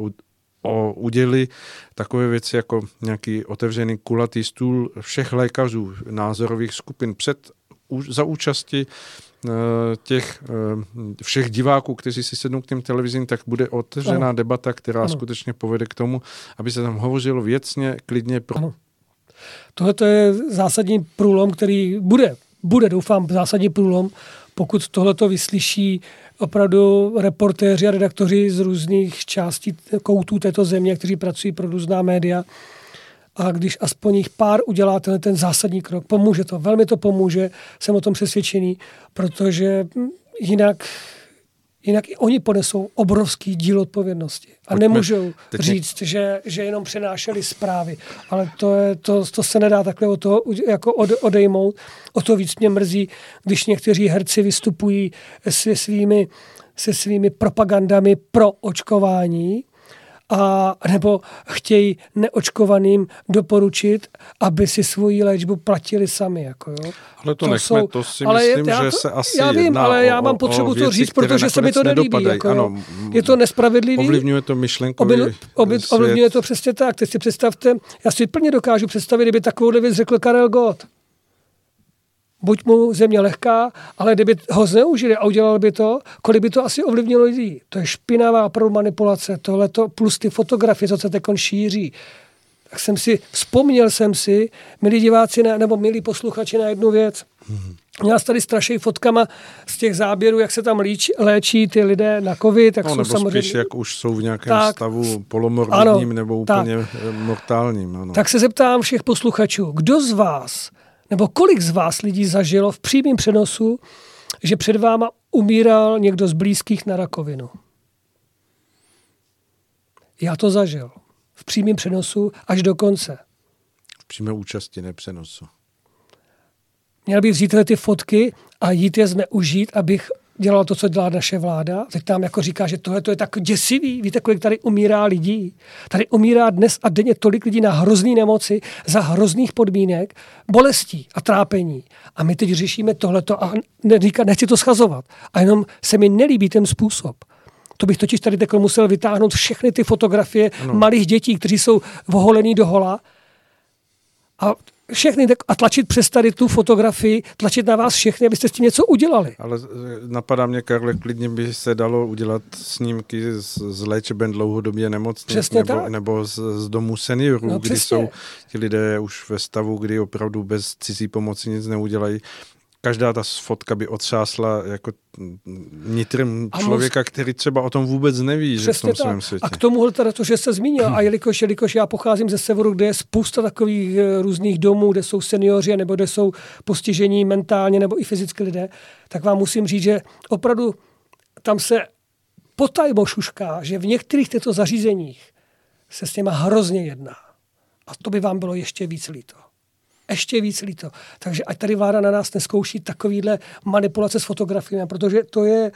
o, uděli takové věci jako nějaký otevřený kulatý stůl všech lékařů názorových skupin před za účasti Eh, těch eh, všech diváků, kteří si sednou k těm televizím, tak bude otevřená ano. debata, která ano. skutečně povede k tomu, aby se tam hovořilo věcně, klidně. Pro... Ano. Tohle je zásadní průlom, který bude, bude, doufám, zásadní průlom, pokud tohleto vyslyší opravdu reportéři a redaktoři z různých částí koutů této země, kteří pracují pro různá média, a když aspoň jich pár udělá tenhle ten zásadní krok, pomůže to, velmi to pomůže, jsem o tom přesvědčený, protože jinak Jinak i oni ponesou obrovský díl odpovědnosti. A Pojďme, nemůžou teď říct, že, že jenom přenášeli zprávy. Ale to, je, to, to se nedá takhle od toho jako od, odejmout. O to víc mě mrzí, když někteří herci vystupují se svými, se svými propagandami pro očkování a nebo chtějí neočkovaným doporučit, aby si svoji léčbu platili sami. Jako jo. Ale to, to nechme, jsou, to si ale myslím, že to, se asi Já vím, ale já mám potřebu věci, to říct, protože se mi to nelíbí. Jako, ano, je to nespravedlivý. Ovlivňuje to myšlenkový Ovlivňuje to přesně tak. Teď si představte, já si plně dokážu představit, kdyby takovou věc řekl Karel Gott buď mu země lehká, ale kdyby ho zneužili a udělal by to, kolik by to asi ovlivnilo lidí. To je špinavá pro manipulace, tohleto plus ty fotografie, co se teď šíří. Tak jsem si, vzpomněl jsem si, milí diváci ne, nebo milí posluchači, na jednu věc. Mm-hmm. Tady straší fotkama z těch záběrů, jak se tam líč, léčí ty lidé na covid. Tak no, jsou nebo samozřejmě... spíš, jak už jsou v nějakém tak, stavu polomorbidním nebo úplně tak. mortálním. Ano. Tak se zeptám všech posluchačů, kdo z vás nebo kolik z vás lidí zažilo v přímém přenosu, že před váma umíral někdo z blízkých na rakovinu? Já to zažil. V přímém přenosu až do konce. V přímé účasti, ne přenosu. Měl bych vzít ty fotky a jít je zneužít, abych dělala to, co dělá naše vláda. Teď tam jako říká, že tohle to je tak děsivý. Víte, kolik tady umírá lidí? Tady umírá dnes a denně tolik lidí na hrozný nemoci, za hrozných podmínek, bolestí a trápení. A my teď řešíme tohleto a neříká, nechci to schazovat. A jenom se mi nelíbí ten způsob. To bych totiž tady takhle musel vytáhnout všechny ty fotografie ano. malých dětí, kteří jsou voholený do hola. A všechny a tlačit přes tady tu fotografii, tlačit na vás všechny, abyste s tím něco udělali. Ale napadá mě, Karle, klidně by se dalo udělat snímky z, z léčeben dlouhodobě nemocných nebo, nebo z, z domů seniorů, no, kdy jsou ti lidé už ve stavu, kdy opravdu bez cizí pomoci nic neudělají každá ta fotka by otřásla jako nitrem člověka, který třeba o tom vůbec neví, že v tom svém světě. A k tomu teda to, že se zmínil, a jelikož, jelikož já pocházím ze severu, kde je spousta takových eh, různých domů, kde jsou seniori, nebo kde jsou postižení mentálně nebo i fyzicky lidé, tak vám musím říct, že opravdu tam se potajmo šušká, že v některých těchto zařízeních se s něma hrozně jedná. A to by vám bylo ještě víc líto ještě víc líto. Takže ať tady vláda na nás neskouší takovýhle manipulace s fotografiemi, protože to je,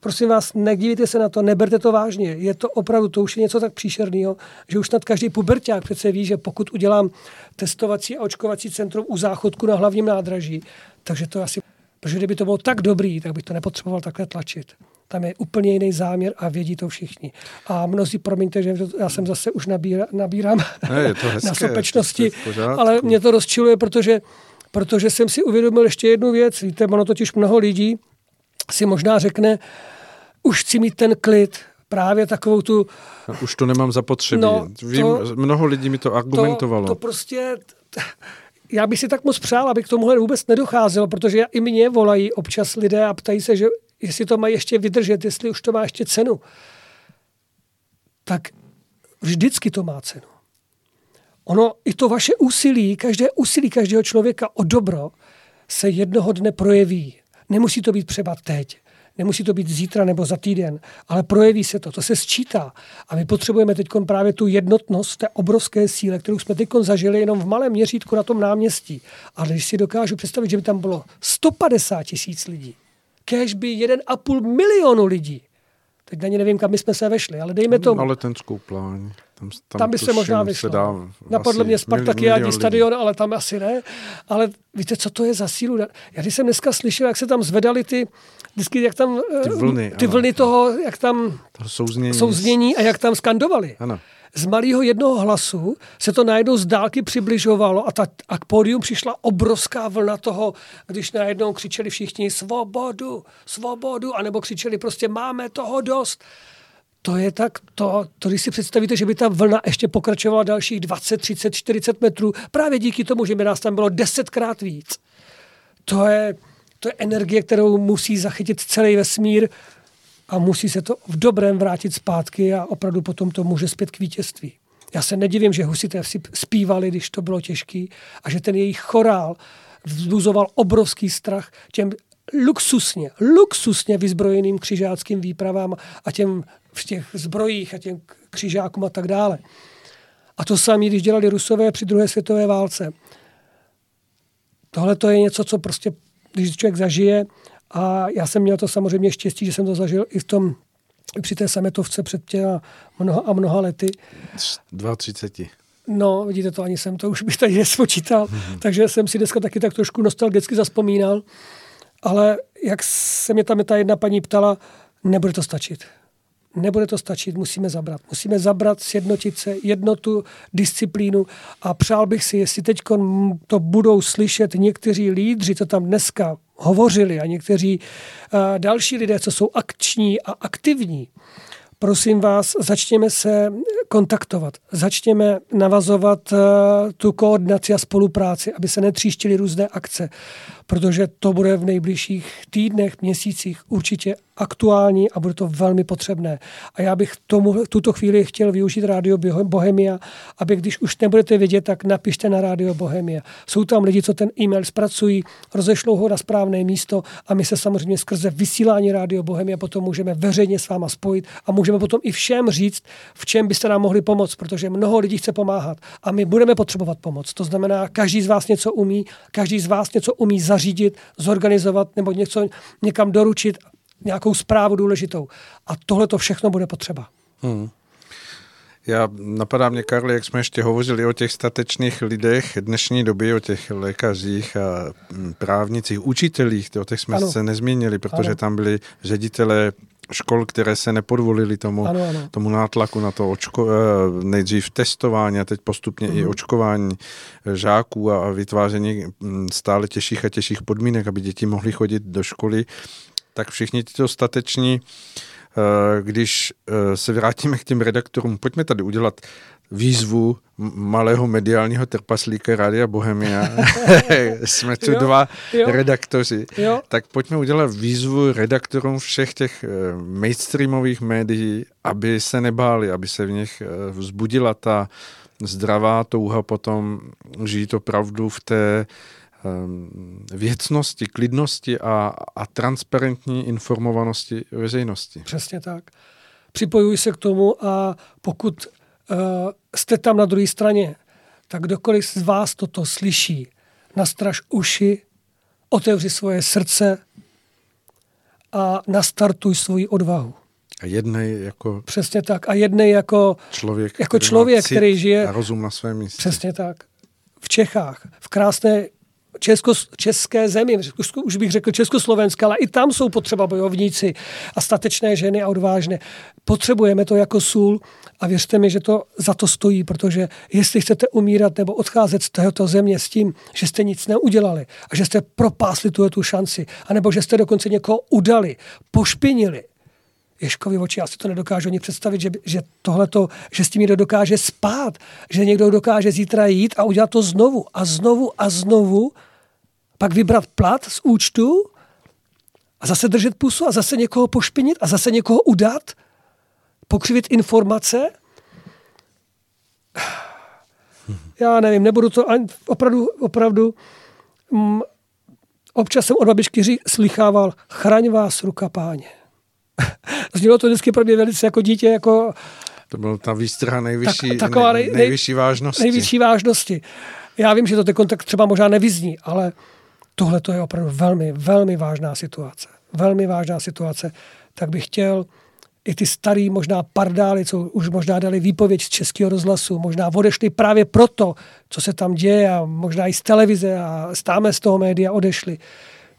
prosím vás, nedívejte se na to, neberte to vážně. Je to opravdu, to už je něco tak příšerného, že už snad každý puberták přece ví, že pokud udělám testovací a očkovací centrum u záchodku na hlavním nádraží, takže to asi, protože kdyby to bylo tak dobrý, tak bych to nepotřeboval takhle tlačit. Tam je úplně jiný záměr a vědí to všichni. A mnozí, promiňte, že já jsem zase už nabíra, nabírám ne, to hezké, na sopečnosti, ale mě to rozčiluje, protože, protože jsem si uvědomil ještě jednu věc. Víte, ono totiž mnoho lidí si možná řekne, už chci mít ten klid, právě takovou tu... No, už to nemám zapotřebí. No, Vím, to, mnoho lidí mi to argumentovalo. To, to prostě... Já bych si tak moc přál, aby k tomuhle vůbec nedocházelo, protože i mě volají občas lidé a ptají se, že jestli to má ještě vydržet, jestli už to má ještě cenu, tak vždycky to má cenu. Ono, i to vaše úsilí, každé úsilí každého člověka o dobro se jednoho dne projeví. Nemusí to být třeba teď, nemusí to být zítra nebo za týden, ale projeví se to, to se sčítá. A my potřebujeme teď právě tu jednotnost té obrovské síle, kterou jsme teď zažili jenom v malém měřítku na tom náměstí. Ale když si dokážu představit, že by tam bylo 150 tisíc lidí, kež by 1,5 milionu lidí. Teď ani nevím, kam my jsme se vešli, ale dejme to. Ale ten skoupláň. Tam, tam, tam by se možná vyšlo. dá Napadlo mě Spartakiádní stadion, ale tam asi ne. Ale víte, co to je za sílu? Já když jsem dneska slyšel, jak se tam zvedali ty, vždycky, jak tam, ty vlny, ty vlny toho, jak tam souznění. souznění a jak tam skandovali. Ano z malého jednoho hlasu se to najednou z dálky přibližovalo a, ta, a k pódium přišla obrovská vlna toho, když najednou křičeli všichni svobodu, svobodu, anebo křičeli prostě máme toho dost. To je tak, to, to když si představíte, že by ta vlna ještě pokračovala dalších 20, 30, 40 metrů, právě díky tomu, že by nás tam bylo desetkrát víc. To je, to je energie, kterou musí zachytit celý vesmír a musí se to v dobrém vrátit zpátky a opravdu potom to může zpět k vítězství. Já se nedivím, že husité zpívali, když to bylo těžký a že ten jejich chorál vzbuzoval obrovský strach těm luxusně, luxusně vyzbrojeným křižáckým výpravám a těm v těch zbrojích a těm křižákům a tak dále. A to samé, když dělali Rusové při druhé světové válce. Tohle to je něco, co prostě, když člověk zažije, a já jsem měl to samozřejmě štěstí, že jsem to zažil i v tom při té sametovce před těma mnoha a mnoha lety. 32. No, vidíte to, ani jsem to už bych tady nespočítal, mm-hmm. takže jsem si dneska taky tak trošku nostalgicky zaspomínal. Ale jak se mě tam ta jedna paní ptala, nebude to stačit. Nebude to stačit, musíme zabrat. Musíme zabrat, sjednotit se, jednotu, disciplínu a přál bych si, jestli teď to budou slyšet někteří lídři, co tam dneska hovořili a někteří uh, další lidé, co jsou akční a aktivní, prosím vás, začněme se kontaktovat, začněme navazovat uh, tu koordinaci a spolupráci, aby se netříštily různé akce, protože to bude v nejbližších týdnech, měsících určitě aktuální a bude to velmi potřebné. A já bych tomu tuto chvíli chtěl využít Rádio Bohemia, aby když už nebudete vědět, tak napište na Rádio Bohemia. Jsou tam lidi, co ten e-mail zpracují, rozešlou ho na správné místo a my se samozřejmě skrze vysílání Rádio Bohemia potom můžeme veřejně s váma spojit a můžeme potom i všem říct, v čem byste nám mohli pomoct, protože mnoho lidí chce pomáhat a my budeme potřebovat pomoc. To znamená, každý z vás něco umí, každý z vás něco umí zařídit, zorganizovat nebo něco někam doručit nějakou zprávu důležitou. A tohle to všechno bude potřeba. Hmm. Já napadá mě, Karli, jak jsme ještě hovořili o těch statečných lidech dnešní doby, o těch lékařích a mm, právnicích, učitelích, o těch jsme ano. se nezmínili, protože ano. tam byli ředitelé škol, které se nepodvolili tomu, ano, ano. tomu nátlaku na to očko, eh, nejdřív testování a teď postupně mm. i mhm. očkování žáků a vytváření mm, stále těžších a těžších podmínek, aby děti mohly chodit do školy, tak všichni tyto stateční Eh, když eh, se vrátíme k těm redaktorům, pojďme tady udělat výzvu malého mediálního trpaslíka Rádia Bohemia. Jsme tu jo, dva jo, redaktoři. Jo. Tak pojďme udělat výzvu redaktorům všech těch eh, mainstreamových médií, aby se nebáli, aby se v nich vzbudila ta zdravá touha potom žít opravdu v té věcnosti, klidnosti a, a transparentní informovanosti veřejnosti. Přesně tak. Připojuji se k tomu a pokud uh, jste tam na druhé straně, tak kdokoliv z vás toto slyší, nastraž uši, otevři svoje srdce a nastartuj svoji odvahu. A jednej jako... Přesně tak. A jednej jako člověk, jako který, člověk, který žije... A rozum na svém místě. Přesně tak. V Čechách, v krásné Česko, české zemi, už, bych řekl Československé, ale i tam jsou potřeba bojovníci a statečné ženy a odvážné. Potřebujeme to jako sůl a věřte mi, že to za to stojí, protože jestli chcete umírat nebo odcházet z této země s tím, že jste nic neudělali a že jste propásli tu šanci, anebo že jste dokonce někoho udali, pošpinili, Ješkovi oči, já si to nedokážu ani představit, že, že tohleto, že s tím někdo dokáže spát, že někdo dokáže zítra jít a udělat to znovu a znovu a znovu, pak vybrat plat z účtu a zase držet pusu a zase někoho pošpinit a zase někoho udat, pokřivit informace. Já nevím, nebudu to ani opravdu, opravdu mm, občas jsem od babičky slychával, chraň vás ruka páně. Znělo to vždycky pro mě velice jako dítě, jako... To byl ta výstraha nejvyšší, tak, taková nej, nejvyšší vážnosti. Nejvyšší vážnosti. Já vím, že to ten tak třeba možná nevyzní, ale tohle to je opravdu velmi, velmi vážná situace. Velmi vážná situace. Tak bych chtěl i ty starý možná pardály, co už možná dali výpověď z českého rozhlasu, možná odešli právě proto, co se tam děje a možná i z televize a stáme z toho média odešli,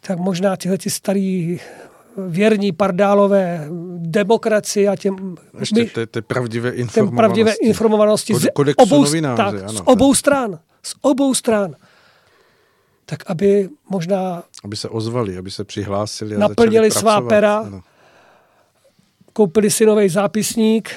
tak možná tyhle ty starý věrní pardálové demokracii a těm... Ještě ty, ty pravdivé informovanosti. pravdivé informovanosti z, obou, tak, ano, z obou stran. Z obou stran. Tak aby možná... Aby se ozvali, aby se přihlásili a Naplnili svá pracovat. pera, ano. koupili si nový zápisník,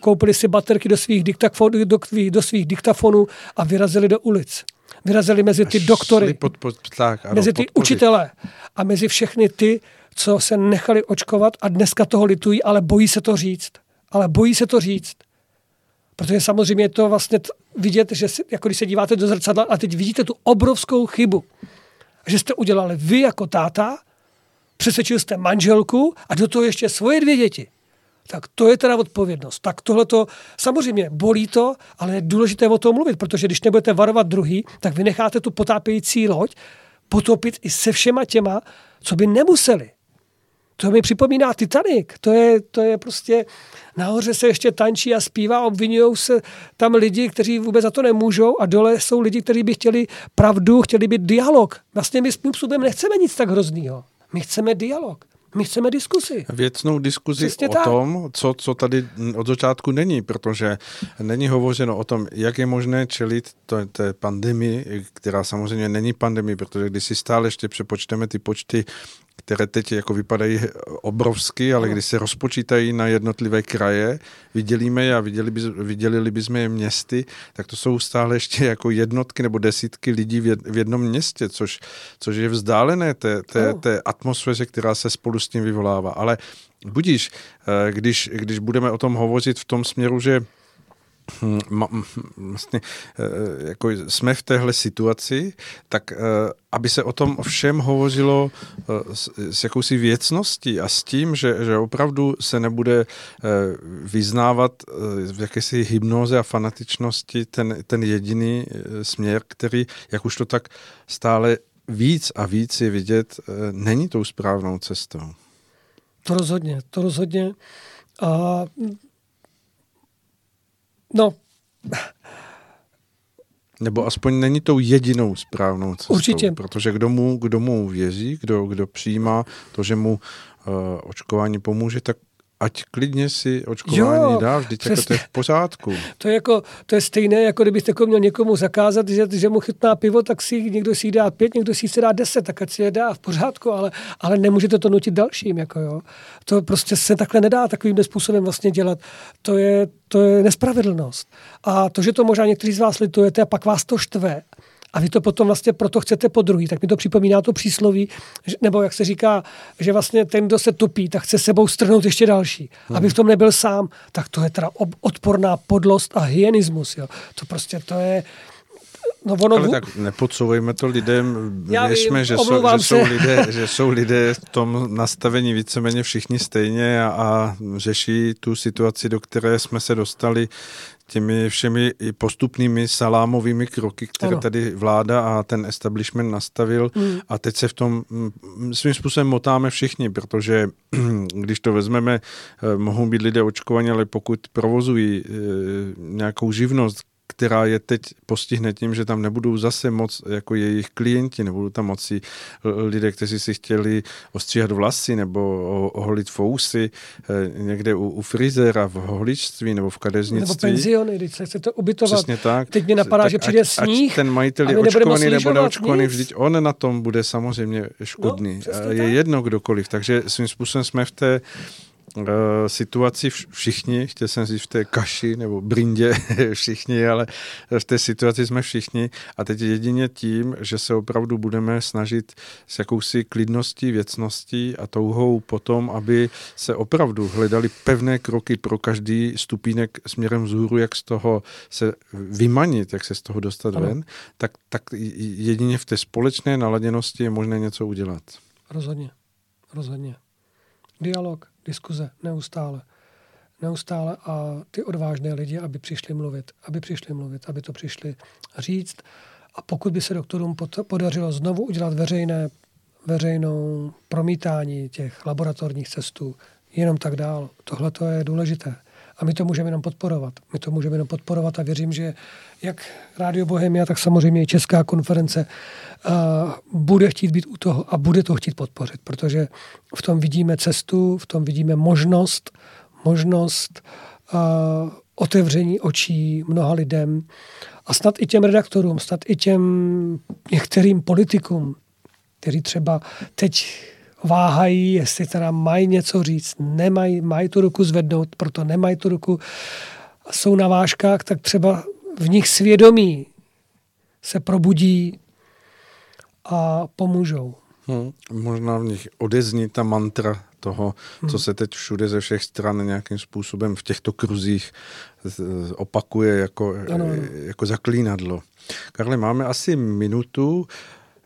koupili si baterky do svých, diktafonů, do, do svých diktafonů a vyrazili do ulic. Vyrazili mezi ty doktory, pod, pod, tak, ano, mezi ty podpořit. učitele a mezi všechny ty, co se nechali očkovat a dneska toho litují, ale bojí se to říct. Ale bojí se to říct. Protože samozřejmě je to vlastně vidět, že si, jako když se díváte do zrcadla a teď vidíte tu obrovskou chybu. Že jste udělali vy jako táta, přesvědčil jste manželku a do toho ještě svoje dvě děti. Tak to je teda odpovědnost. Tak tohle to, samozřejmě bolí to, ale je důležité o tom mluvit, protože když nebudete varovat druhý, tak vy necháte tu potápějící loď potopit i se všema těma, co by nemuseli. To mi připomíná Titanic. To je, to je prostě, nahoře se ještě tančí a zpívá, obvinují se tam lidi, kteří vůbec za to nemůžou a dole jsou lidi, kteří by chtěli pravdu, chtěli být dialog. Vlastně my s způsobem nechceme nic tak hroznýho. My chceme dialog. My chceme diskusi. Věcnou diskuzi Přesně o tak. tom, co, co tady od začátku není, protože není hovořeno o tom, jak je možné čelit to, té pandemii, která samozřejmě není pandemie, protože když si stále ještě přepočteme ty počty které teď jako vypadají obrovsky, ale když se rozpočítají na jednotlivé kraje, vydělíme je a viděli, by, vidělili bychom je městy, tak to jsou stále ještě jako jednotky nebo desítky lidí v jednom městě, což, což je vzdálené té, té, té atmosféře, která se spolu s tím vyvolává. Ale budíš, eh, když, když budeme o tom hovořit v tom směru, že vlastně, eh, jako jsme v téhle situaci, tak eh, aby se o tom všem hovořilo s, s jakousi věcností a s tím, že, že opravdu se nebude vyznávat v jakési hypnoze a fanatičnosti ten, ten jediný směr, který, jak už to tak stále víc a víc je vidět, není tou správnou cestou. To rozhodně, to rozhodně. A no, nebo aspoň není tou jedinou správnou cestou. Určitě. Protože kdo mu, kdo mu věří, kdo, kdo přijímá to, že mu uh, očkování pomůže, tak ať klidně si očkování jo, dá, vždyť jako to je v pořádku. To je, jako, to je stejné, jako kdybyste jako měl někomu zakázat, že, že mu chytná pivo, tak si někdo si dá pět, někdo si dá deset, tak ať si je dá v pořádku, ale, ale nemůžete to nutit dalším. Jako jo. To prostě se takhle nedá takovým způsobem vlastně dělat. To je, to je nespravedlnost. A to, že to možná někteří z vás litujete a pak vás to štve, a vy to potom vlastně proto chcete po druhý. Tak mi to připomíná to přísloví, nebo jak se říká, že vlastně ten, kdo se topí, tak chce sebou strhnout ještě další. Hmm. Aby v tom nebyl sám, tak to je teda odporná podlost a hyenismus. Jo. To prostě to je, No ono Ale tak nepodsouvejme to lidem, věřme, že, jsou, že, jsou lidé, že jsou lidé v tom nastavení víceméně všichni stejně a, a řeší tu situaci, do které jsme se dostali těmi všemi postupnými salámovými kroky, které ano. tady vláda a ten establishment nastavil mm. a teď se v tom mm, svým způsobem motáme všichni, protože když to vezmeme, eh, mohou být lidé očkovaní, ale pokud provozují eh, nějakou živnost, která je teď postihne tím, že tam nebudou zase moc jako jejich klienti, nebudou tam moci lidé, kteří si chtěli ostříhat vlasy nebo oholit fousy eh, někde u, u frizéra v holičství nebo v kadeřnictví. Nebo penziony, když se chcete ubytovat. Přesně tak. Teď mi napadá, tak že přijde ať, sníh. Ať ten majitel je očkovaný nebo neočkovaný, vždyť on na tom bude samozřejmě škodný. No, je tak. jedno kdokoliv. Takže svým způsobem jsme v té situaci všichni, chtěl jsem říct v té kaši nebo brindě všichni, ale v té situaci jsme všichni a teď jedině tím, že se opravdu budeme snažit s jakousi klidností, věcností a touhou potom, aby se opravdu hledali pevné kroky pro každý stupínek směrem vzhůru, jak z toho se vymanit, jak se z toho dostat ano. ven, tak, tak jedině v té společné naladěnosti je možné něco udělat. Rozhodně, rozhodně. Dialog diskuze neustále. Neustále a ty odvážné lidi, aby přišli mluvit, aby přišli mluvit, aby to přišli říct. A pokud by se doktorům podařilo znovu udělat veřejné, veřejnou promítání těch laboratorních cestů, jenom tak dál, tohle to je důležité. A my to můžeme jenom podporovat. My to můžeme jenom podporovat a věřím, že jak Rádio Bohemia, tak samozřejmě i Česká konference uh, bude chtít být u toho a bude to chtít podpořit, protože v tom vidíme cestu, v tom vidíme možnost, možnost uh, otevření očí mnoha lidem a snad i těm redaktorům, snad i těm některým politikům, kteří třeba teď váhají, jestli teda mají něco říct, nemají, mají tu ruku zvednout, proto nemají tu ruku, jsou na vážkách, tak třeba v nich svědomí se probudí a pomůžou. Hmm, možná v nich odezní ta mantra toho, hmm. co se teď všude ze všech stran nějakým způsobem v těchto kruzích opakuje jako, ano. jako zaklínadlo. Karle, máme asi minutu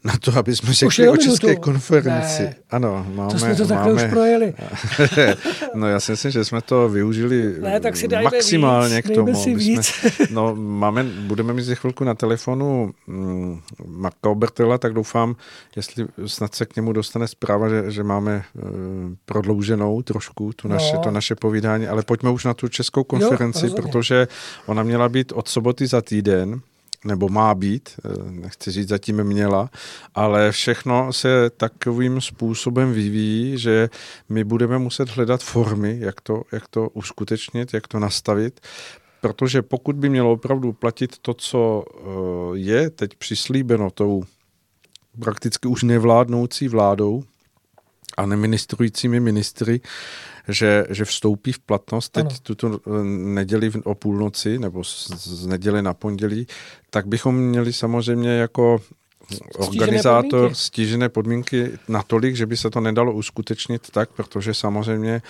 na to, aby jsme řekli o české minutu. konferenci. Ne. Ano, máme. To jsme to takhle máme... už projeli. no já si myslím, že jsme to využili ne, tak si maximálně víc, k tomu. Si víc. Jsme, no, máme, budeme mít za chvilku na telefonu mm, Marka Obertela, tak doufám, jestli snad se k němu dostane zpráva, že, že máme uh, prodlouženou trošku tu naše, no. to naše povídání, ale pojďme už na tu českou konferenci, jo, protože ona měla být od soboty za týden, nebo má být, eh, nechci říct zatím měla, ale všechno se takovým způsobem vyvíjí, že my budeme muset hledat formy, jak to, jak to uskutečnit, jak to nastavit, protože pokud by mělo opravdu platit to, co eh, je teď přislíbeno tou prakticky už nevládnoucí vládou a neministrujícími ministry, že, že vstoupí v platnost teď ano. tuto eh, neděli o půlnoci nebo z, z neděle na pondělí, tak bychom měli samozřejmě jako organizátor podmínky. stížené podmínky natolik, že by se to nedalo uskutečnit tak, protože samozřejmě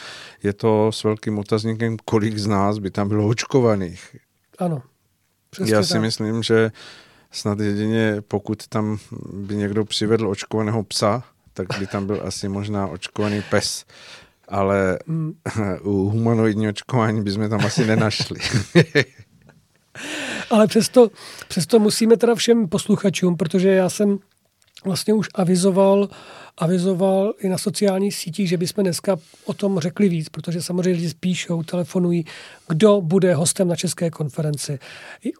je to s velkým otazníkem, kolik z nás by tam bylo očkovaných. Ano. Já si tak. myslím, že snad jedině pokud tam by někdo přivedl očkovaného psa, tak by tam byl asi možná očkovaný pes ale u humanoidního očkování bychom tam asi nenašli. ale přesto, přesto musíme teda všem posluchačům, protože já jsem vlastně už avizoval, avizoval i na sociálních sítích, že bychom dneska o tom řekli víc, protože samozřejmě lidi píšou, telefonují, kdo bude hostem na české konferenci,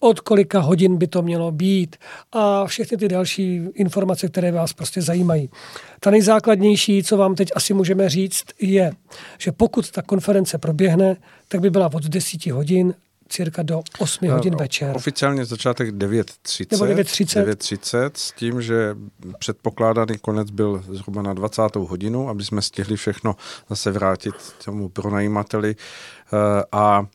od kolika hodin by to mělo být a všechny ty další informace, které vás prostě zajímají. Ta nejzákladnější, co vám teď asi můžeme říct, je, že pokud ta konference proběhne, tak by byla od 10 hodin cirka do 8 hodin no, večer. Oficiálně začátek 9.30. Nebo 9.30. 9.30 s tím, že předpokládaný konec byl zhruba na 20. hodinu, aby jsme stihli všechno zase vrátit tomu pronajímateli. Eh, a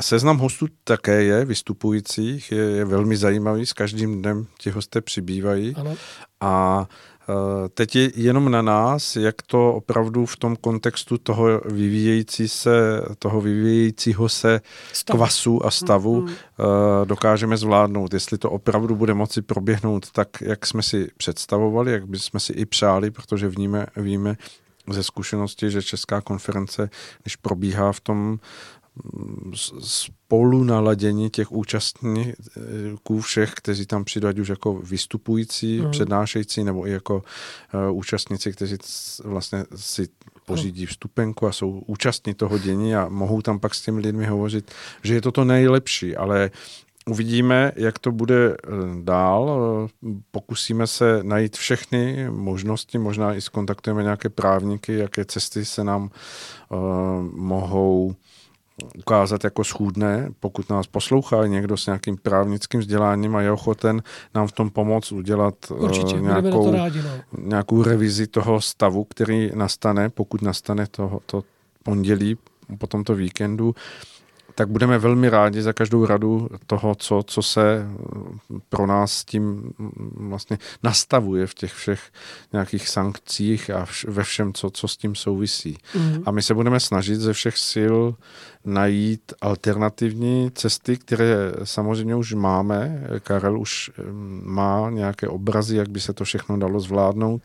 Seznam hostů také je, vystupujících, je, je velmi zajímavý, s každým dnem ti hosté přibývají. Ano. A Eh, teď je jenom na nás, jak to opravdu v tom kontextu toho vyvíjející se, toho vyvíjejícího se Stav. kvasu a stavu mm, mm. dokážeme zvládnout. Jestli to opravdu bude moci proběhnout tak, jak jsme si představovali, jak bychom si i přáli, protože víme, víme ze zkušenosti, že Česká konference, když probíhá v tom spolu naladění těch účastníků všech, kteří tam přijdou, ať už jako vystupující, mm. přednášející, nebo i jako uh, účastníci, kteří vlastně si pořídí vstupenku a jsou účastní toho dění a mohou tam pak s těmi lidmi hovořit, že je to to nejlepší, ale Uvidíme, jak to bude eh, dál. Pokusíme se najít všechny možnosti, možná i skontaktujeme nějaké právníky, jaké cesty se nám uh, mohou ukázat jako schůdné, pokud nás poslouchá někdo s nějakým právnickým vzděláním a je ochoten nám v tom pomoct udělat Určitě, uh, nějakou, rádi, no. nějakou revizi toho stavu, který nastane, pokud nastane to, to pondělí po tomto víkendu, tak budeme velmi rádi za každou radu toho, co, co se pro nás tím vlastně nastavuje v těch všech nějakých sankcích a vš, ve všem, co, co s tím souvisí. Mm. A my se budeme snažit ze všech sil najít alternativní cesty, které samozřejmě už máme. Karel už má nějaké obrazy, jak by se to všechno dalo zvládnout.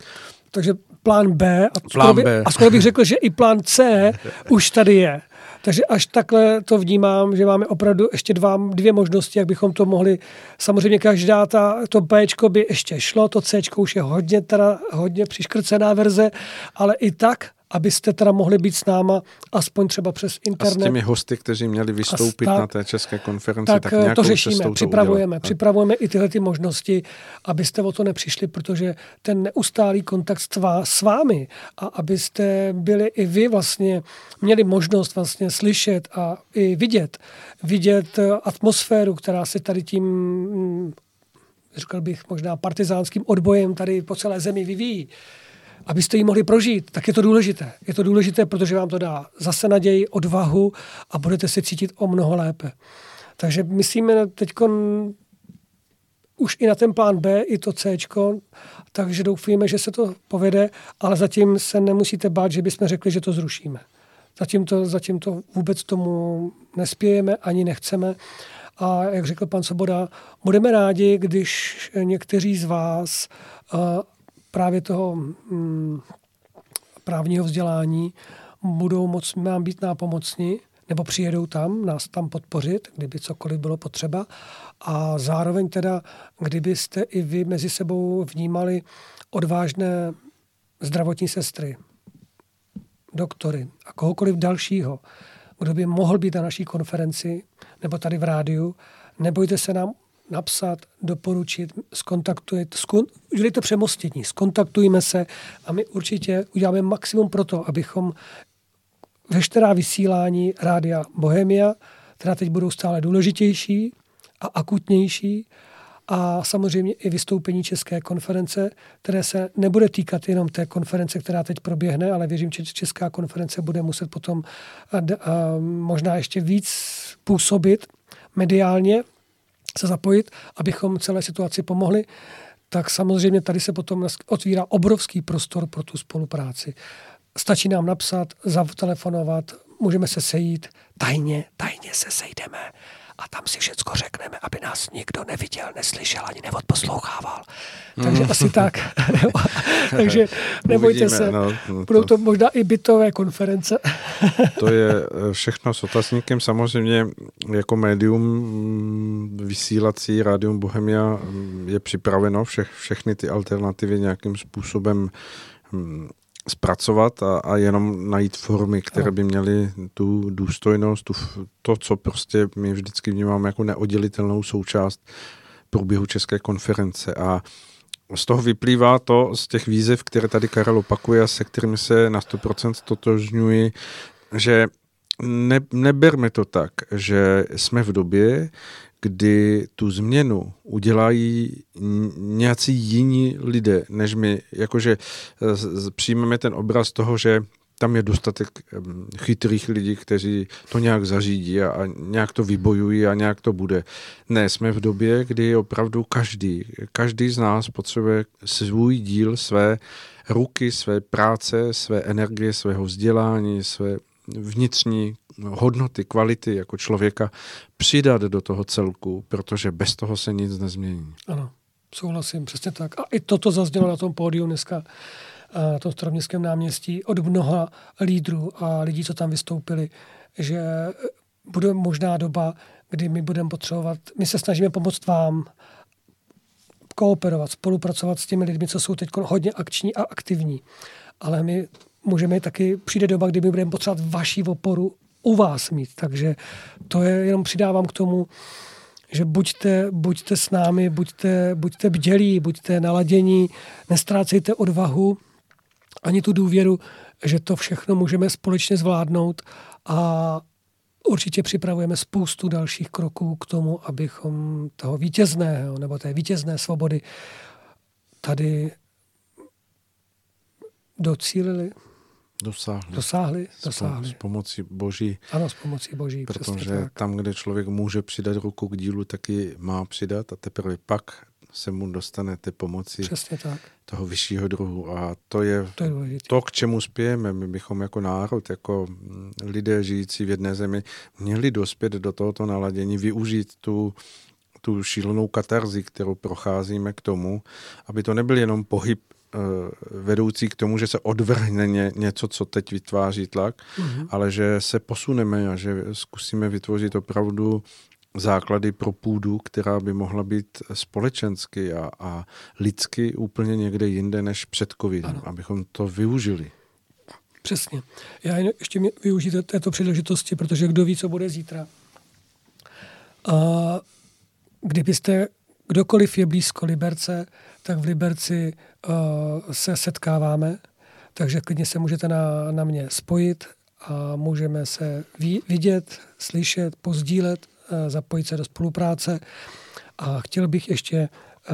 Takže plán B a, plán skoro, by, B. a skoro bych řekl, že i plán C už tady je. Takže až takhle to vnímám, že máme opravdu ještě dva, dvě možnosti, jak bychom to mohli. Samozřejmě každá ta, to B by ještě šlo, to C už je hodně, teda, hodně přiškrcená verze, ale i tak abyste teda mohli být s náma aspoň třeba přes internet. A s těmi hosty, kteří měli vystoupit tak, na té české konferenci, tak, tak eh, to řešíme, připravujeme. To připravujeme i tyhle ty možnosti, abyste o to nepřišli, protože ten neustálý kontakt s vámi a abyste byli i vy vlastně, měli možnost vlastně slyšet a i vidět, vidět eh, atmosféru, která se tady tím mm, řekl bych možná partizánským odbojem tady po celé zemi vyvíjí abyste ji mohli prožít, tak je to důležité. Je to důležité, protože vám to dá zase naději, odvahu a budete se cítit o mnoho lépe. Takže myslíme teď už i na ten plán B, i to C, takže doufujeme, že se to povede, ale zatím se nemusíte bát, že bychom řekli, že to zrušíme. Zatím to, zatím to vůbec tomu nespějeme, ani nechceme. A jak řekl pan Soboda, budeme rádi, když někteří z vás uh, právě toho mm, právního vzdělání budou moc nám být nápomocni, nebo přijedou tam, nás tam podpořit, kdyby cokoliv bylo potřeba. A zároveň teda, kdybyste i vy mezi sebou vnímali odvážné zdravotní sestry, doktory a kohokoliv dalšího, kdo by mohl být na naší konferenci nebo tady v rádiu, nebojte se nám napsat, doporučit, skontaktujte, skon, udělejte přemostění, skontaktujme se a my určitě uděláme maximum pro to, abychom veškerá vysílání Rádia Bohemia, která teď budou stále důležitější a akutnější, a samozřejmě i vystoupení České konference, které se nebude týkat jenom té konference, která teď proběhne, ale věřím, že Česká konference bude muset potom možná ještě víc působit mediálně se zapojit, abychom celé situaci pomohli, tak samozřejmě tady se potom otvírá obrovský prostor pro tu spolupráci. Stačí nám napsat, zatelefonovat, můžeme se sejít, tajně, tajně se sejdeme a tam si všecko řekneme, aby nás nikdo neviděl, neslyšel ani neodposlouchával. Takže mm. asi tak. Takže nebojte Uvidíme, se. No, no, Budou to možná i bytové konference. to je eh, všechno s otazníkem. Samozřejmě jako médium mm, vysílací Rádium Bohemia mm, je připraveno vše, všechny ty alternativy nějakým způsobem mm, zpracovat a, a jenom najít formy, které by měly tu důstojnost, tu, to, co prostě my vždycky vnímáme jako neoddělitelnou součást průběhu České konference. A z toho vyplývá to, z těch výzev, které tady Karel opakuje a se kterými se na 100% totožňuji, že ne, neberme to tak, že jsme v době, kdy tu změnu udělají nějací jiní lidé, než my. Jakože přijmeme ten obraz toho, že tam je dostatek chytrých lidí, kteří to nějak zařídí a, a nějak to vybojují a nějak to bude. Ne, jsme v době, kdy opravdu každý, každý z nás potřebuje svůj díl, své ruky, své práce, své energie, svého vzdělání, své vnitřní hodnoty, kvality jako člověka přidat do toho celku, protože bez toho se nic nezmění. Ano, souhlasím, přesně tak. A i toto zaznělo na tom pódiu dneska na tom staroměstském náměstí od mnoha lídrů a lidí, co tam vystoupili, že bude možná doba, kdy my budeme potřebovat, my se snažíme pomoct vám, kooperovat, spolupracovat s těmi lidmi, co jsou teď hodně akční a aktivní. Ale my můžeme taky, přijde doba, kdy my budeme potřebovat vaši oporu u vás mít. Takže to je, jenom přidávám k tomu, že buďte, buďte s námi, buďte, buďte bdělí, buďte naladění, nestrácejte odvahu, ani tu důvěru, že to všechno můžeme společně zvládnout a určitě připravujeme spoustu dalších kroků k tomu, abychom toho vítězného nebo té vítězné svobody tady docílili. Dosáhli. Dosáhli, dosáhli. S, pomocí boží. Ano, s pomocí boží, Protože tak. tam, kde člověk může přidat ruku k dílu, taky má přidat a teprve pak se mu dostane té pomoci Přesně tak. toho vyššího druhu. A to je to, je to, k čemu spějeme. My bychom jako národ, jako mm, lidé žijící v jedné zemi, měli dospět do tohoto naladění, využít tu tu šílenou katarzi, kterou procházíme k tomu, aby to nebyl jenom pohyb vedoucí k tomu, že se odvrhne ně, něco, co teď vytváří tlak, mm-hmm. ale že se posuneme a že zkusíme vytvořit opravdu základy pro půdu, která by mohla být společensky a, a lidsky úplně někde jinde než před covidem, ano. abychom to využili. Přesně. Já ještě využít této příležitosti, protože kdo ví, co bude zítra. A kdybyste, kdokoliv je blízko Liberce, tak v Liberci se setkáváme, takže klidně se můžete na, na mě spojit a můžeme se vidět, slyšet, pozdílet Eh, zapojit se do spolupráce. A chtěl bych ještě eh,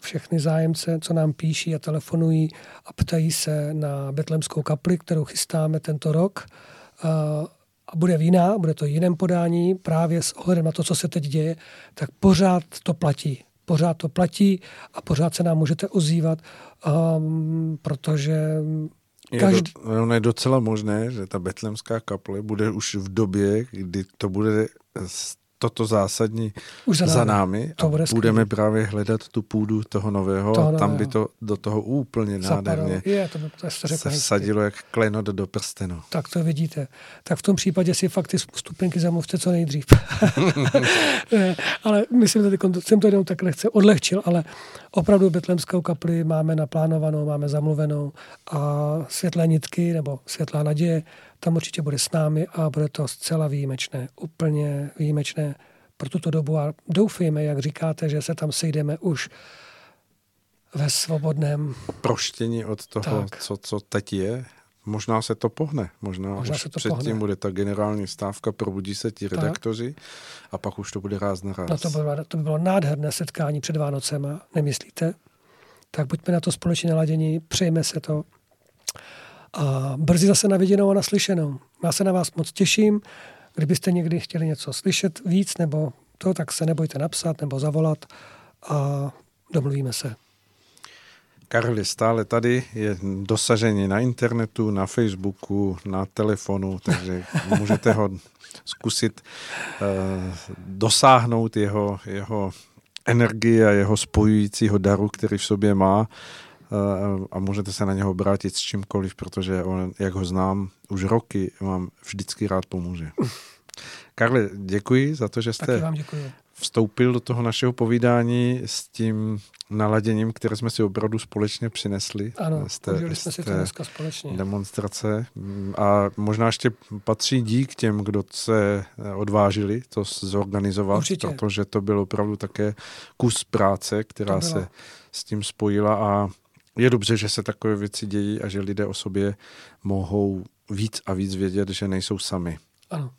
všechny zájemce, co nám píší a telefonují a ptají se na Betlemskou kapli, kterou chystáme tento rok. Eh, a bude jiná, bude to jiném podání, právě s ohledem na to, co se teď děje, tak pořád to platí. Pořád to platí a pořád se nám můžete ozývat, um, protože Každý... Je, do, je docela možné, že ta betlemská kaple bude už v době, kdy to bude toto zásadní Už za námi, za námi to bude a budeme právě hledat tu půdu toho nového toho a tam by to do toho úplně Zapadalo. nádherně Je, to, to se vsadilo jak klenot do prstenu. Tak to vidíte. Tak v tom případě si fakt ty stupenky zamluvte co nejdřív. ale myslím, že jsem to jenom tak lehce odlehčil, ale opravdu Betlemskou kapli máme naplánovanou, máme zamluvenou a světlé nitky nebo světlá naděje tam určitě bude s námi a bude to zcela výjimečné, úplně výjimečné pro tuto dobu a doufejme, jak říkáte, že se tam sejdeme už ve svobodném proštění od toho, tak. co, co teď je. Možná se to pohne, možná, možná už se to předtím pohne. bude ta generální stávka, probudí se ti redaktoři tak. a pak už to bude ráz na ráz. No to, bylo, to by bylo nádherné setkání před Vánocema, nemyslíte? Tak buďme na to společně naladění, přejme se to a brzy zase na viděnou a naslyšenou. Já se na vás moc těším. Kdybyste někdy chtěli něco slyšet víc nebo to, tak se nebojte napsat nebo zavolat a domluvíme se. Karel je stále tady, je dosažení na internetu, na Facebooku, na telefonu, takže můžete ho zkusit uh, dosáhnout jeho, jeho energie a jeho spojujícího daru, který v sobě má a můžete se na něho obrátit s čímkoliv, protože on, jak ho znám, už roky vám vždycky rád pomůže. Karle, děkuji za to, že jste vstoupil do toho našeho povídání s tím naladěním, které jsme si opravdu společně přinesli. Ano, z té, jsme si to dneska společně. Demonstrace. A možná ještě patří dík těm, kdo se odvážili to zorganizovat, Určitě. protože to byl opravdu také kus práce, která se s tím spojila a je dobře, že se takové věci dějí a že lidé o sobě mohou víc a víc vědět, že nejsou sami. Ano.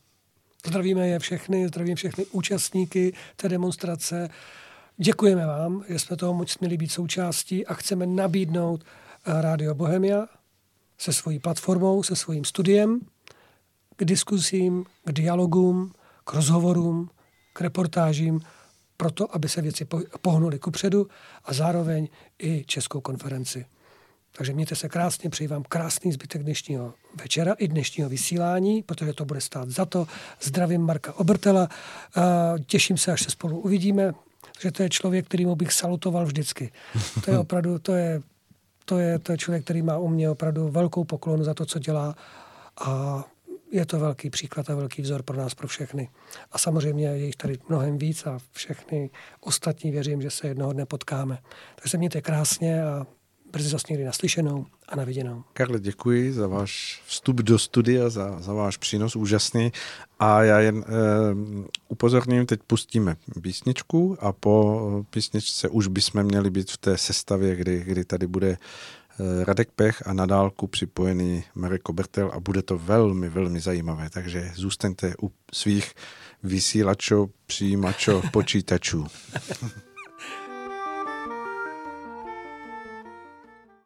Zdravíme je všechny, zdravím všechny účastníky té demonstrace. Děkujeme vám, že jsme toho moc měli být součástí a chceme nabídnout eh, Rádio Bohemia se svojí platformou, se svým studiem k diskusím, k dialogům, k rozhovorům, k reportážím, proto, aby se věci pohnuly kupředu a zároveň i Českou konferenci. Takže mějte se krásně, přeji vám krásný zbytek dnešního večera i dnešního vysílání, protože to bude stát za to. Zdravím Marka Obertela, těším se, až se spolu uvidíme, že to je člověk, kterýmu bych salutoval vždycky. To je opravdu, to je, to je, to je člověk, který má u mě opravdu velkou poklonu za to, co dělá a je to velký příklad a velký vzor pro nás, pro všechny. A samozřejmě je jich tady mnohem víc a všechny ostatní věřím, že se jednoho dne potkáme. Takže se mějte krásně a brzy zase někdy naslyšenou a naviděnou. Karle, děkuji za váš vstup do studia, za, za váš přínos úžasný a já jen e, upozorním, teď pustíme písničku a po písničce už bychom měli být v té sestavě, kdy, kdy tady bude Radek Pech a na dálku připojený Marek Kobertel a bude to velmi, velmi zajímavé, takže zůstaňte u svých vysílačů, přijímačů, počítačů.